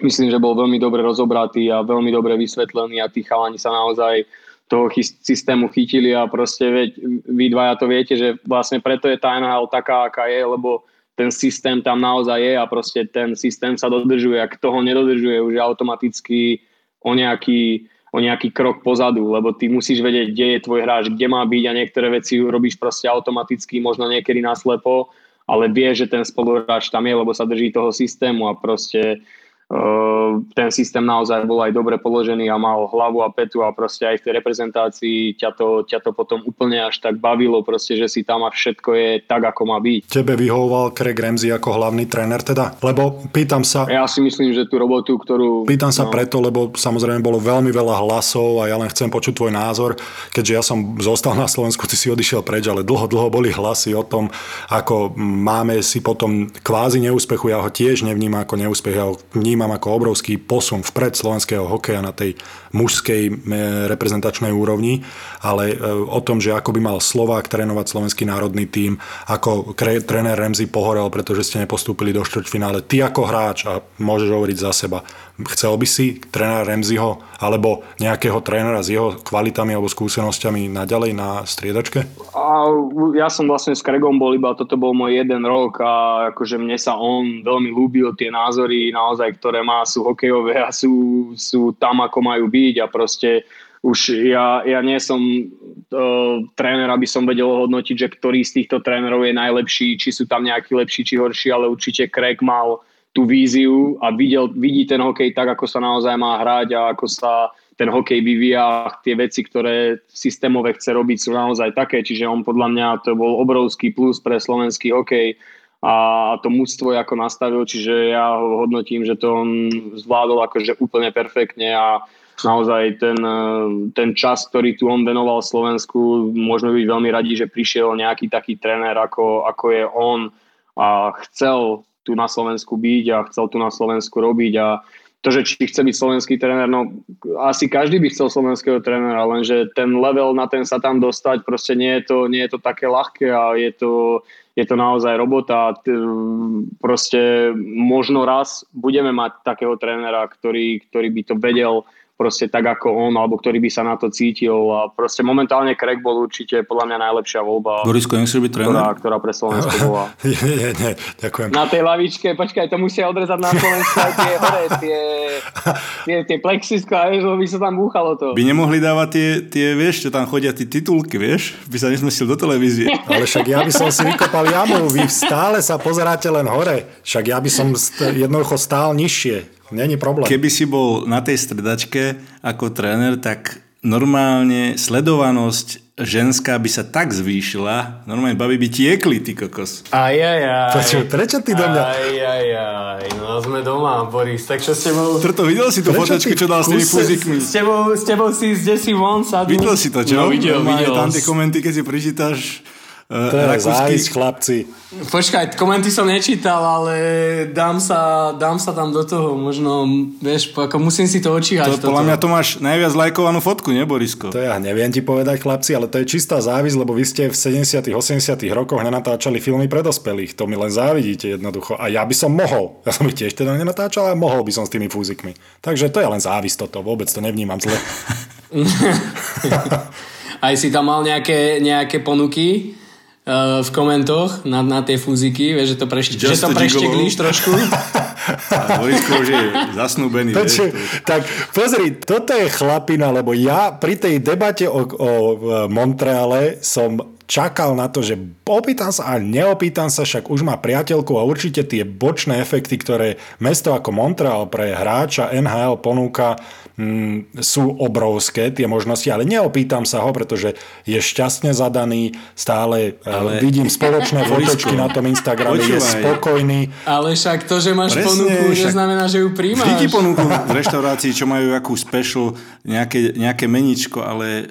myslím, že bol veľmi dobre rozobratý a veľmi dobre vysvetlený a tí chalani sa naozaj toho systému chytili a proste veď, vy dvaja to viete, že vlastne preto je tá NHL taká, aká je, lebo ten systém tam naozaj je a proste ten systém sa dodržuje. Ak toho nedodržuje, už automaticky o nejaký o nejaký krok pozadu, lebo ty musíš vedieť, kde je tvoj hráč, kde má byť a niektoré veci robíš proste automaticky, možno niekedy naslepo, ale vie, že ten spoluhráč tam je, lebo sa drží toho systému a proste ten systém naozaj bol aj dobre položený a mal hlavu a petu a proste aj v tej reprezentácii ťa to, ťa to potom úplne až tak bavilo, proste, že si tam a všetko je tak, ako má byť. Tebe vyhovoval Craig Ramsey ako hlavný tréner teda? Lebo pýtam sa... Ja si myslím, že tú robotu, ktorú... Pýtam sa no. preto, lebo samozrejme bolo veľmi veľa hlasov a ja len chcem počuť tvoj názor, keďže ja som zostal na Slovensku, ty si odišiel preč, ale dlho, dlho boli hlasy o tom, ako máme si potom kvázi neúspechu, ja ho tiež nevnímam ako neúspech, ja ho vnímam ako obrovský posun vpred slovenského hokeja na tej mužskej reprezentačnej úrovni, ale e, o tom, že ako by mal Slovák trénovať slovenský národný tím, ako tréner Remzi pohorel, pretože ste nepostúpili do štvrťfinále. Ty ako hráč, a môžeš hovoriť za seba, chcel by si trénera Remziho alebo nejakého trénera s jeho kvalitami alebo skúsenosťami naďalej na striedačke? A ja som vlastne s Kregom bol iba, toto bol môj jeden rok a akože mne sa on veľmi ľúbil, tie názory naozaj, ktoré má, sú hokejové a sú, sú tam, ako majú byť a proste už ja, ja nie som uh, tréner, aby som vedel hodnotiť, že ktorý z týchto trénerov je najlepší, či sú tam nejakí lepší, či horší, ale určite Craig mal tú víziu a videl, vidí ten hokej tak, ako sa naozaj má hrať a ako sa ten hokej vyvíja. Tie veci, ktoré systémové chce robiť, sú naozaj také. Čiže on podľa mňa to bol obrovský plus pre slovenský hokej a to mužstvo ako nastavil, čiže ja ho hodnotím, že to on zvládol akože úplne perfektne a naozaj ten, ten čas, ktorý tu on venoval Slovensku, môžeme byť veľmi radi, že prišiel nejaký taký tréner, ako, ako je on a chcel tu na Slovensku byť a chcel tu na Slovensku robiť a to, že či chce byť slovenský tréner, no asi každý by chcel slovenského trénera, lenže ten level na ten sa tam dostať, proste nie je to, nie je to také ľahké a je to, je to naozaj robota. Proste možno raz budeme mať takého trénera, ktorý, ktorý by to vedel proste tak ako on, alebo ktorý by sa na to cítil a proste momentálne Craig bol určite podľa mňa najlepšia voľba. Borisko, nechceš byť tréner? Ktorá, ktorá pre Slovensko bola. nie, nie, nie, ďakujem. Na tej lavičke, počkaj, to musia odrezať na Slovensku aj tie hore, tie, tie, tie plexisko a vieš, by sa tam búchalo to. By nemohli dávať tie, tie, vieš, čo tam chodia, tie titulky, vieš, by sa nesmestil do televízie. Ale však ja by som si vykopal jamu, vy stále sa pozeráte len hore, však ja by som jednoducho stál nižšie. Není problém. Keby si bol na tej stredačke ako tréner, tak normálne sledovanosť ženská by sa tak zvýšila, normálne baby by tiekli, ty kokos. Aj, aj, aj. Prečo, prečo ty do mňa? Aj, aj, aj. No sme doma, Boris. Tak čo s tebou... Trto, videl si tú fotočku, čo dal s tými fúzikmi? S tebou, s tebou si z si von sadnú. Videl si to, čo? No, videl, videl. Tam tie komenty, keď si prečítaš to je závisť, chlapci. Počkaj, komenty som nečítal, ale dám sa, dám sa tam do toho. Možno, vieš, ako musím si to očíhať. To, podľa mňa to máš najviac lajkovanú fotku, nie Borisko? To ja neviem ti povedať, chlapci, ale to je čistá závisť, lebo vy ste v 70 80 rokoch nenatáčali filmy pre dospelých. To mi len závidíte jednoducho. A ja by som mohol. Ja som ich tiež teda nenatáčal, ale mohol by som s tými fúzikmi. Takže to je len závisť toto. Vôbec to nevnímam zle. Aj si tam mal nejaké, nejaké ponuky? Uh, v komentoch na, na tie fúziky, vieš, že to, prešti, že to prešteklíš trošku. A Vojsko už je zasnúbený. Peči, tak pozri, toto je chlapina, lebo ja pri tej debate o, o Montreale som čakal na to, že opýtam sa a neopýtam sa, však už má priateľku a určite tie bočné efekty, ktoré mesto ako Montreal pre hráča NHL ponúka, mm, sú obrovské tie možnosti, ale neopýtam sa ho, pretože je šťastne zadaný, stále e, ale... vidím spoločné fotočky na tom Instagrame, Počúvaj. je spokojný. Ale však to, že máš Presne, ponuku, však... neznamená, že ju príjmaš. Vždy ti ponuku v reštaurácii, čo majú akú special, nejaké, nejaké meničko, ale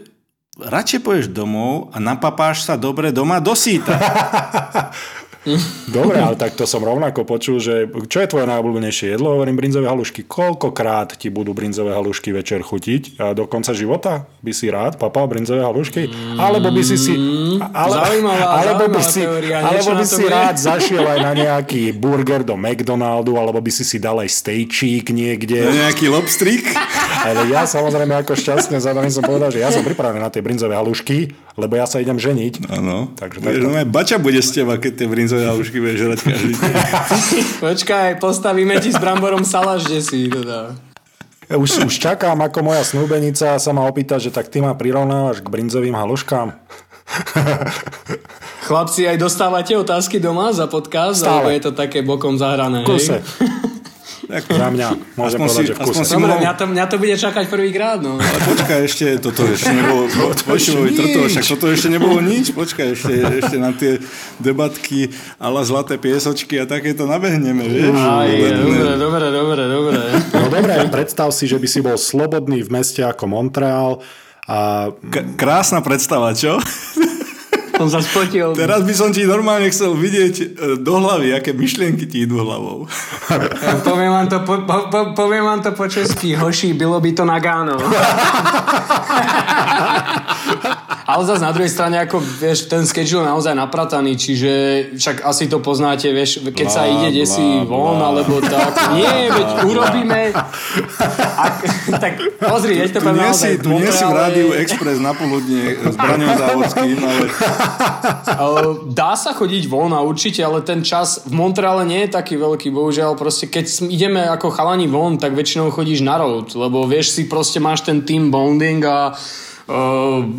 radšej poješ domov a napapáš sa dobre doma do síta. Dobre, ale tak to som rovnako počul, že čo je tvoje najobľúbenejšie jedlo? Hovorím brinzové halušky. Koľkokrát ti budú brinzové halušky večer chutiť? A do konca života by si rád papal brinzové halušky? Alebo by si si... Mm, ale, zaujímavá, alebo by si, teória, alebo by si rád zašiel aj na nejaký burger do McDonaldu, alebo by si si dal aj stejčík niekde. Na nejaký lobstrik? Ale ja samozrejme ako šťastne zadaný som povedal, že ja som pripravený na tie brinzové halušky, lebo ja sa idem ženiť. Áno. Takže tak... No, bača bude z teba, keď tie brinzové halušky budeš žrať každý deň. Počkaj, postavíme ti s bramborom salaš, kde si teda. Už, už čakám, ako moja snúbenica sa ma opýta, že tak ty ma prirovnávaš k brinzovým haluškám. Chlapci, aj dostávate otázky doma za podcast, Stále. alebo je to také bokom zahrané? Kuse. Tak, Za mňa môžem Aspoň povedať, si- že vkusne. aspoň si- Dobre, mohol- mňa to, mňa to bude čakať prvýkrát, no. Ale počkaj ešte, toto ešte nebolo, počuj, toto, však toto ešte nebolo nič, počkaj ešte, ešte na tie debatky ala zlaté piesočky a takéto nabehneme, vieš? Aj, dobre, dobre, dobre, dobre. No dobre, predstav si, že by si bol slobodný v meste ako Montreal a K- krásna predstava, čo? Som sa spotil. Teraz by som ti normálne chcel vidieť e, do hlavy, aké myšlienky ti idú hlavou. Poviem vám to po, po, po, poviem vám to po česky, hoši, bylo by to Nagano. Ale zase na druhej strane, ako vieš, ten schedule je naozaj naprataný, čiže však asi to poznáte, vieš, keď sa ide desi von, alebo tak. Nie, veď urobíme... Ak, tak pozri, veď to Tu nie si, tu nie si v Rádiu Express na poludne s Braňom Závodským, ale Dá sa chodiť von a určite, ale ten čas v Montreale nie je taký veľký, bohužiaľ. Proste keď ideme ako chalani von, tak väčšinou chodíš na road, lebo vieš si proste máš ten team bonding a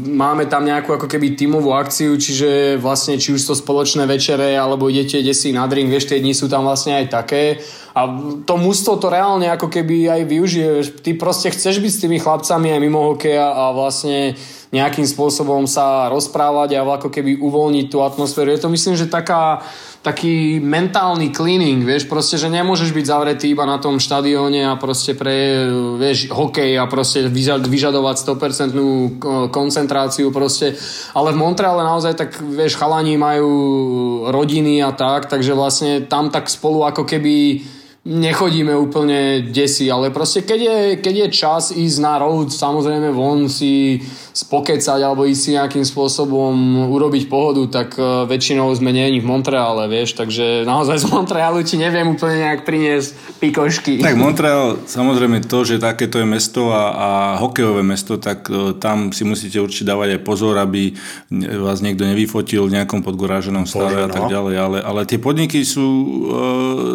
máme tam nejakú ako keby tímovú akciu, čiže vlastne či už to spoločné večere, alebo idete desi na drink, vieš, tie dni sú tam vlastne aj také a to mústvo to reálne ako keby aj využije, ty proste chceš byť s tými chlapcami aj mimo hokeja a vlastne nejakým spôsobom sa rozprávať a ako keby uvoľniť tú atmosféru. Je to myslím, že taká, taký mentálny cleaning, vieš, proste, že nemôžeš byť zavretý iba na tom štadióne a proste pre, vieš, hokej a proste vyža- vyžadovať 100% ko- koncentráciu proste, ale v Montreale naozaj tak, vieš, chalani majú rodiny a tak, takže vlastne tam tak spolu ako keby nechodíme úplne desi, ale proste keď je, keď je čas ísť na road, samozrejme von si spokecať alebo ísť si nejakým spôsobom urobiť pohodu, tak uh, väčšinou sme nie v Montreale, vieš, takže naozaj z Montrealu ti neviem úplne nejak priniesť pikošky. Tak Montreal, samozrejme to, že takéto je mesto a, a hokejové mesto, tak e, tam si musíte určite dávať aj pozor, aby vás niekto nevyfotil v nejakom podgoráženom stave Bože, a tak no. ďalej, ale, ale tie podniky sú e,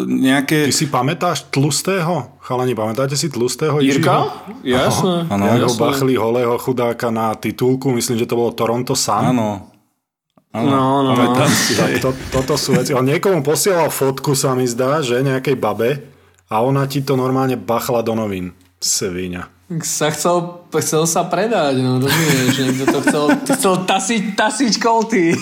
nejaké... ty si pamätáš tlustého? Chalani, pamätáte si tlustého Jirka? Jasné. Áno, Jak ho jasné. bachli holého chudáka na titulku, myslím, že to bolo Toronto Sun. Áno. No, no, no. Tak to, toto sú veci. On niekomu posielal fotku, sa mi zdá, že nejakej babe a ona ti to normálne bachla do novín. Svíňa. Sa chcel, chcel sa predať, no rozumieš, niekto to chcel, chcel tasiť, tasiť kolty.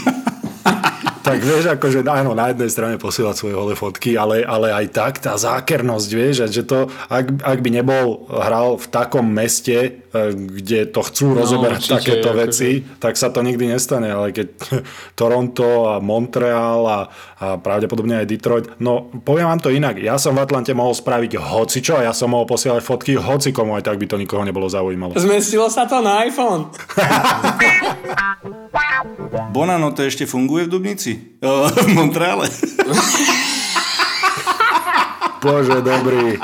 Tak vieš, akože áno, na jednej strane posielať svoje holé fotky, ale, ale aj tak tá zákernosť, vieš, že to, ak, ak by nebol hral v takom meste, kde to chcú no, rozoberať určite, takéto akože- veci, tak sa to nikdy nestane, ale keď Toronto a Montreal a, a pravdepodobne aj Detroit, no poviem vám to inak, ja som v Atlante mohol spraviť hocičo a ja som mohol posielať fotky hocikomu, aj tak by to nikoho nebolo zaujímalo. Zmestilo sa to na iPhone. Bonano to ešte funguje v Dubnici? V Montreale? Bože, dobrý.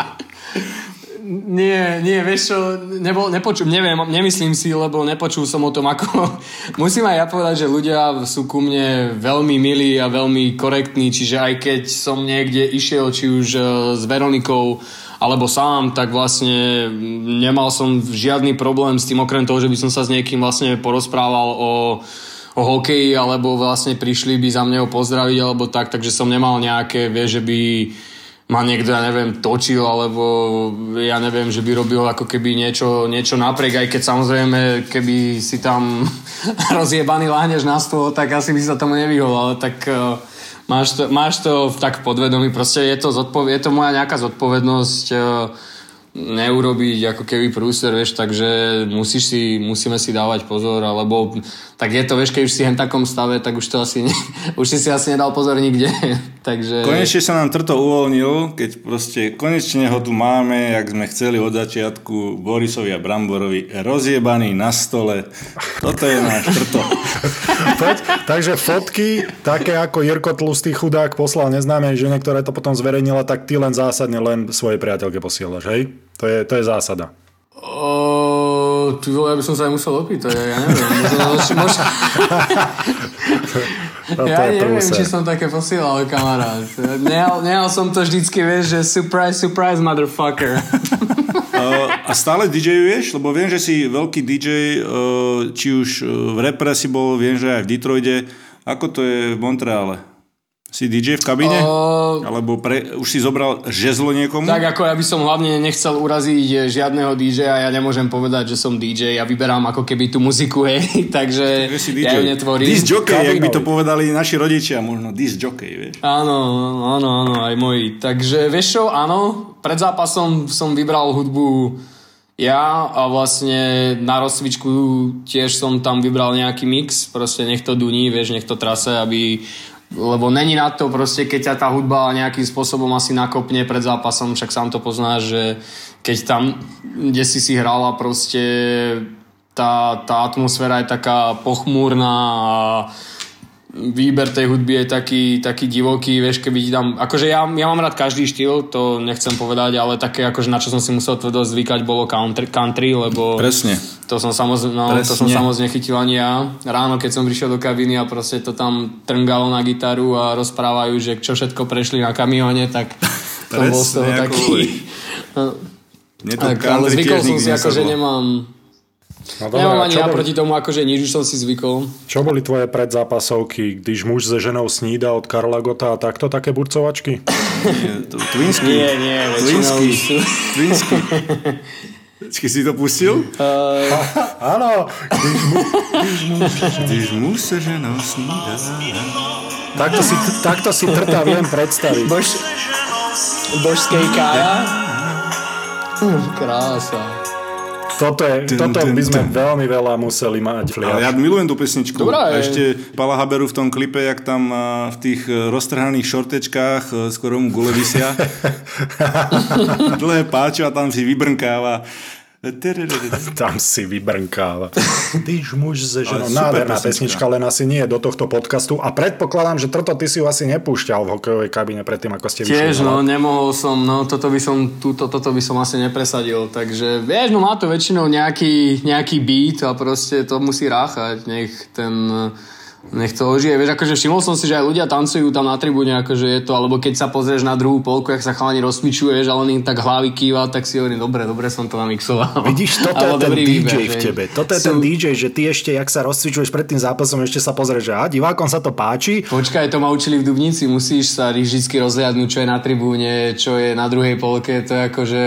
Nie, nie, vieš čo, nebol, nepočul, neviem, nemyslím si, lebo nepočul som o tom, ako... Musím aj ja povedať, že ľudia sú ku mne veľmi milí a veľmi korektní, čiže aj keď som niekde išiel, či už e, s Veronikou, alebo sám, tak vlastne nemal som žiadny problém s tým, okrem toho, že by som sa s niekým vlastne porozprával o, o hokeji, alebo vlastne prišli by za ho pozdraviť, alebo tak, takže som nemal nejaké, vieš, že by ma niekto, ja neviem, točil, alebo ja neviem, že by robil ako keby niečo, niečo napriek, aj keď samozrejme, keby si tam rozjebaný láhneš na stôl, tak asi by sa tomu nevyhol, ale tak uh, máš, to, máš to tak podvedomí, proste je to, zodpov- je to moja nejaká zodpovednosť uh, neurobiť ako keby prúser, vieš, takže musíš si, musíme si dávať pozor, alebo tak je to, vieš, keď už si v takom stave, tak už to asi ne, už si si asi nedal pozor nikde, takže... Konečne sa nám trto uvoľnil, keď proste konečne ho tu máme, jak sme chceli od začiatku, Borisovi a Bramborovi, rozjebaný na stole. Toto je náš trto. Poď, takže fotky, také ako Jirko Tlustý chudák poslal neznámej žene, ktorá to potom zverejnila, tak ty len zásadne len svojej priateľke posielaš, hej? To je, to je zásada. O, ty vole, ja by som sa aj musel opýtať, ja neviem. Možno, možno, No, ja je neviem, prúser. či som také posielal, kamarát. Nehal, nehal som to vždycky, vieš, že surprise, surprise, motherfucker. Uh, a stále DJuješ? Lebo viem, že si veľký DJ, uh, či už uh, v repre si bol, viem, že aj v Detroite. Ako to je v Montreale? Si DJ v kabíne? Uh, Alebo pre, už si zobral žezlo niekomu? tak ako ja by som hlavne nechcel uraziť žiadneho DJ a ja nemôžem povedať, že som DJ. Ja vyberám ako keby tú muziku, hej. Takže Že si ja ju DJ. netvorím. Disc jockey, jak by to povedali naši rodičia, možno disc jockey, vieš. Áno, áno, áno, aj moji. Takže vieš čo, áno, pred zápasom som vybral hudbu ja a vlastne na rozcvičku tiež som tam vybral nejaký mix, proste nech to duní, vieš, nech to trase, aby lebo není na to proste, keď ťa tá hudba nejakým spôsobom asi nakopne pred zápasom, však sám to poznáš, že keď tam, kde si si hrala proste tá, tá atmosféra je taká pochmúrna a výber tej hudby je taký, taký divoký, vieš, keby ti tam, akože ja, ja mám rád každý štýl, to nechcem povedať, ale také, akože na čo som si musel tvrdo zvykať, bolo country, country lebo Presne. To som samozrejme, no, to som Presne. samozrejme nechytil ani ja. Ráno, keď som prišiel do kabiny a proste to tam trngalo na gitaru a rozprávajú, že čo všetko prešli na kamióne, tak to bol z toho Presne, ako taký... to Tak, ale zvykol som si, akože nesadlo. nemám... No dobré, Nemám ani ja boli, proti tomu, akože nič už som si zvykol. čo boli tvoje predzápasovky, když muž se ženou snída od Karla Gota a takto, také burcovačky? Nie, to- Twinsky. Nie, nie, Twinsky. Twinsky. Počkej, si to pustil? Áno, Když muž se ženou snídá. takto si, takto si trta viem predstaviť. Bož, božskej kája. Krása. Toto, je, toto by sme veľmi veľa museli mať. Ale ja milujem tú pesničku. Dobrá a ešte Pala Haberu v tom klipe, jak tam v tých e, roztrhaných šortečkách e, skoro mu gule vysia. Dlhé páčo a tam si vybrnkáva. Tam si vybrnkáva. Tyž muž se ženou. Nádherná pesnička. pesnička, len asi nie do tohto podcastu. A predpokladám, že toto ty si ju asi nepúšťal v hokejovej kabíne predtým, ako ste Tiež, vyšli. no, nemohol som, no, toto by som, túto, toto by som asi nepresadil, takže, vieš, no má to väčšinou nejaký, nejaký beat a proste to musí ráchať, nech ten, nech to ožije, vieš, akože všimol som si, že aj ľudia tancujú tam na tribúne, akože je to, alebo keď sa pozrieš na druhú polku, jak sa chalani rozpičuješ, ale on im tak hlavy kýva, tak si hovorím, dobre, dobre som to namixoval. Vidíš, toto je ten DJ výber, v tebe. Toto je sú- ten DJ, že ty ešte, jak sa rozcvičuješ pred tým zápasom, ešte sa pozrieš, že a divákom sa to páči. Počkaj, to ma učili v Dubnici, musíš sa vždy rozhľadnúť, čo je na tribúne, čo je na druhej polke, to je ako, že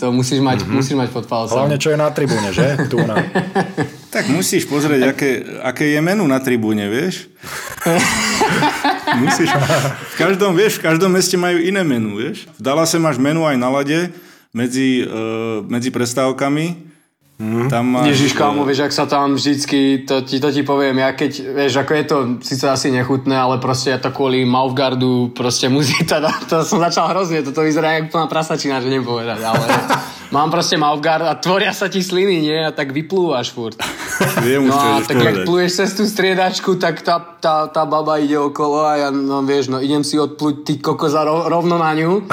to musíš mať, mm-hmm. musíš mať pod palcom. Hlavne, čo je na tribúne, že? Tu na. Tak musíš pozrieť, aké, aké je menu na tribúne, vieš? musíš. V každom, vieš, v každom meste majú iné menu, vieš? V Dallase máš menu aj na lade medzi, uh, medzi prestávkami. Mm. Tam máš, Ježiš, kámo, vieš, ak sa tam vždycky, to ti, to ti poviem, ja keď, vieš, ako je to síce asi nechutné, ale proste ja to kvôli Mouthguardu proste musí, teda, to som začal hrozne, toto vyzerá jak plná prasačina, že nepovedať, ale mám proste Mouthguard a tvoria sa ti sliny, nie? A tak vyplúvaš furt. Viem No a tak povedať. pluješ cez tú striedačku, tak tá, tá, tá baba ide okolo a ja, no vieš, no idem si odpluť ty kokoza ro, rovno na ňu.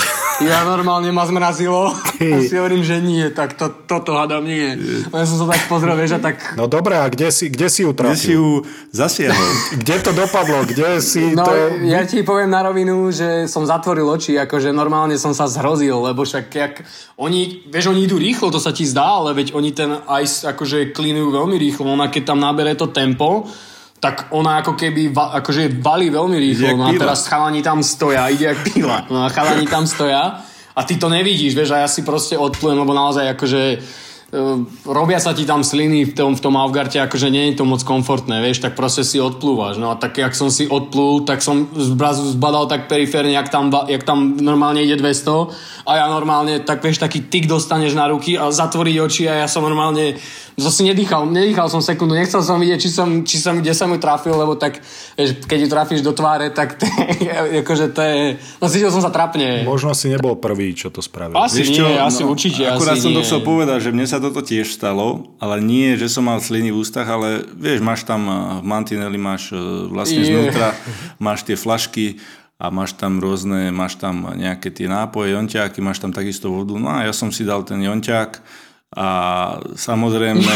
Ja normálne ma zmrazilo. A si hovorím, že nie, tak to, toto hádam nie. Len som sa tak pozrel, vieš, a tak... No dobré, a kde si, kde si ju Kde si trafil? ju zasiahol? Kde to dopadlo? Kde si No, to... ja ti poviem na rovinu, že som zatvoril oči, akože normálne som sa zhrozil, lebo však jak oni, vieš, oni idú rýchlo, to sa ti zdá, ale veď oni ten ice akože klinujú veľmi rýchlo, ona keď tam nabere to tempo, tak ona ako keby va, akože valí veľmi rýchlo, no a teraz chalani tam stoja, ide jak píla, no a chalani tam stoja a ty to nevidíš, vieš, a ja si proste odplujem, lebo naozaj akože Uh, robia sa ti tam sliny v tom, v tom Avgarte, akože nie je to moc komfortné, vieš, tak proste si odplúvaš. No a tak, jak som si odplul, tak som zbrazu zbadal tak periférne, jak tam, jak tam normálne ide 200 a ja normálne, tak vieš, taký tyk dostaneš na ruky a zatvoriť oči a ja som normálne, to si nedýchal, nedýchal som sekundu, nechcel som vidieť, či som, či som, kde som ju trafil, lebo tak, vieš, keď ju trafíš do tváre, tak to je, akože to je, no cítil som sa trapne. Možno si nebol prvý, čo to spravil. Asi Vieš nie, čo, asi určite, Akurát asi som to nie. chcel povedať, že mne sa toto tiež stalo, ale nie, že som mal sliny v ústach, ale vieš, máš tam eh, v mantineli, máš eh, vlastne Je. znútra, máš tie flašky a máš tam rôzne, máš tam nejaké tie nápoje, jonťáky, máš tam takisto vodu. No a ja som si dal ten jonťák a samozrejme,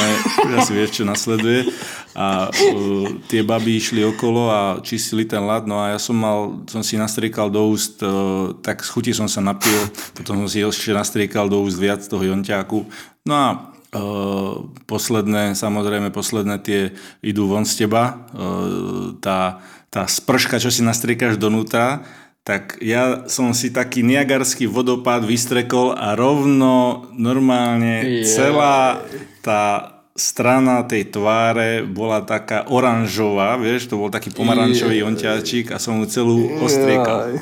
ja si vieš, čo nasleduje. A uh, tie baby išli okolo a čistili ten ľad, no a ja som mal, som si nastriekal do úst, uh, tak z chuti som sa napil, potom som si ešte nastriekal do úst viac toho jonťáku. No a uh, posledné, samozrejme posledné tie idú von z teba, uh, tá tá sprška, čo si nastriekaš donútra, tak ja som si taký niagarský vodopád vystrekol a rovno normálne Yeah. celá tá strana tej tváre bola taká oranžová, vieš, to bol taký pomarančový onťáčik a som mu celú ostriekal.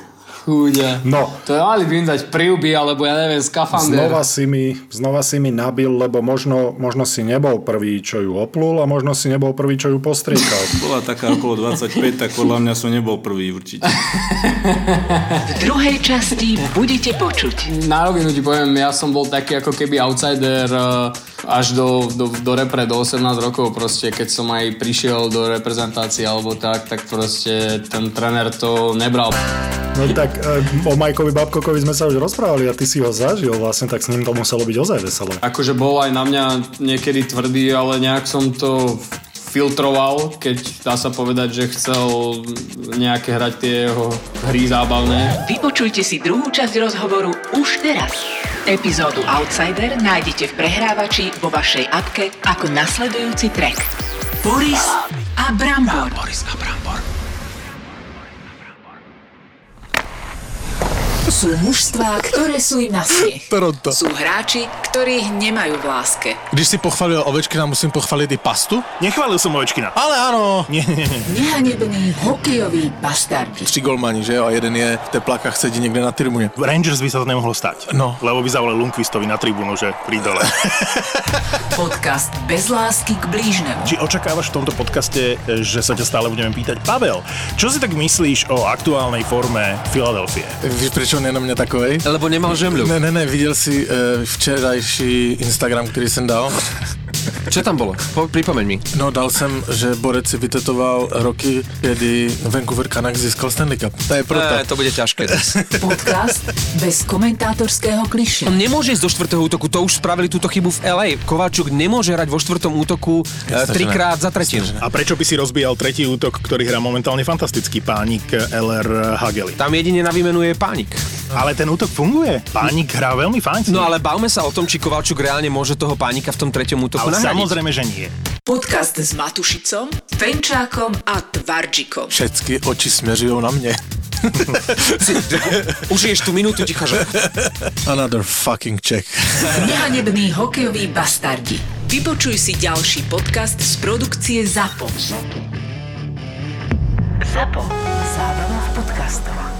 Chúďa. No. To mali by im dať príuby, alebo ja neviem, skafander. Znova si, mi, znova si mi nabil, lebo možno, možno si nebol prvý, čo ju oplul a možno si nebol prvý, čo ju postriekal. Bola taká okolo 25, tak podľa mňa som nebol prvý určite. V druhej časti budete počuť Na rovinu ti poviem, ja som bol taký ako keby outsider eh, až do, do, do repre, do 18 rokov proste, keď som aj prišiel do reprezentácie alebo tak, tak proste ten tréner to nebral. No tak e, o Majkovi Babkokovi sme sa už rozprávali a ty si ho zažil vlastne, tak s ním to muselo byť ozaj veselé. Akože bol aj na mňa niekedy tvrdý, ale nejak som to filtroval, keď dá sa povedať, že chcel nejaké hrať tie jeho hry zábavné. Vypočujte si druhú časť rozhovoru už teraz. Epizódu Outsider nájdete v prehrávači vo vašej apke ako nasledujúci track. Boris a Brambor. Boris a Brambor. Sú mužstvá, ktoré sú im na smiech. Toronto. Sú hráči, ktorých nemajú v láske. Když si pochválil Ovečkina, musím pochváliť i pastu? Nechválil som Ovečkina. Ale áno. Nie, nie, nie. Nehanební hokejoví bastardi. Tři golmani, že jo? A jeden je v teplakách sedí niekde na tribuně. V Rangers by sa to nemohlo stať. No. Lebo by zavolali Lundqvistovi na tribúnu, že pri dole. Podcast bez lásky k blížnemu. Či očakávaš v tomto podcaste, že sa ťa stále budeme pýtať? Pavel, čo si tak myslíš o aktuálnej forme Filadelfie? Víš, prečo on je na mňa takovej? Lebo nemal žemľu. Ne, ne, ne, viděl si uh, včerajší Instagram, který jsem dal? Čo tam bolo? Po, pripomeň mi. No, dal jsem, že Borec si vytetoval roky, kedy Vancouver Canucks získal Stanley Cup. To je proto. Ne, to bude ťažké. Podcast bez komentátorského kliše. On nemôže ísť do štvrtého útoku, to už spravili túto chybu v LA. Kováčuk nemôže hrať vo štvrtom útoku Jasné, Jasne, trikrát za tretinu. A prečo by si rozbíjal tretí útok, ktorý hrá momentálne fantastický pánik LR Hageli? Tam jedine na výmenu je pánik. Ale ten útok funguje. Pánik hrá veľmi fajn. No ale bavme sa o tom, či Kovalčuk reálne môže toho pánika v tom treťom útoku ale nahradiť. samozrejme, že nie. Podcast s Matušicom, Fenčákom a Tvarčikom. Všetky oči směřují na mě. Užiješ tú minútu ticha, že... Another fucking check. Nehanební hokejoví bastardi. Vypočuj si ďalší podcast z produkcie ZAPO. ZAPO. Zábrná v podcastovách.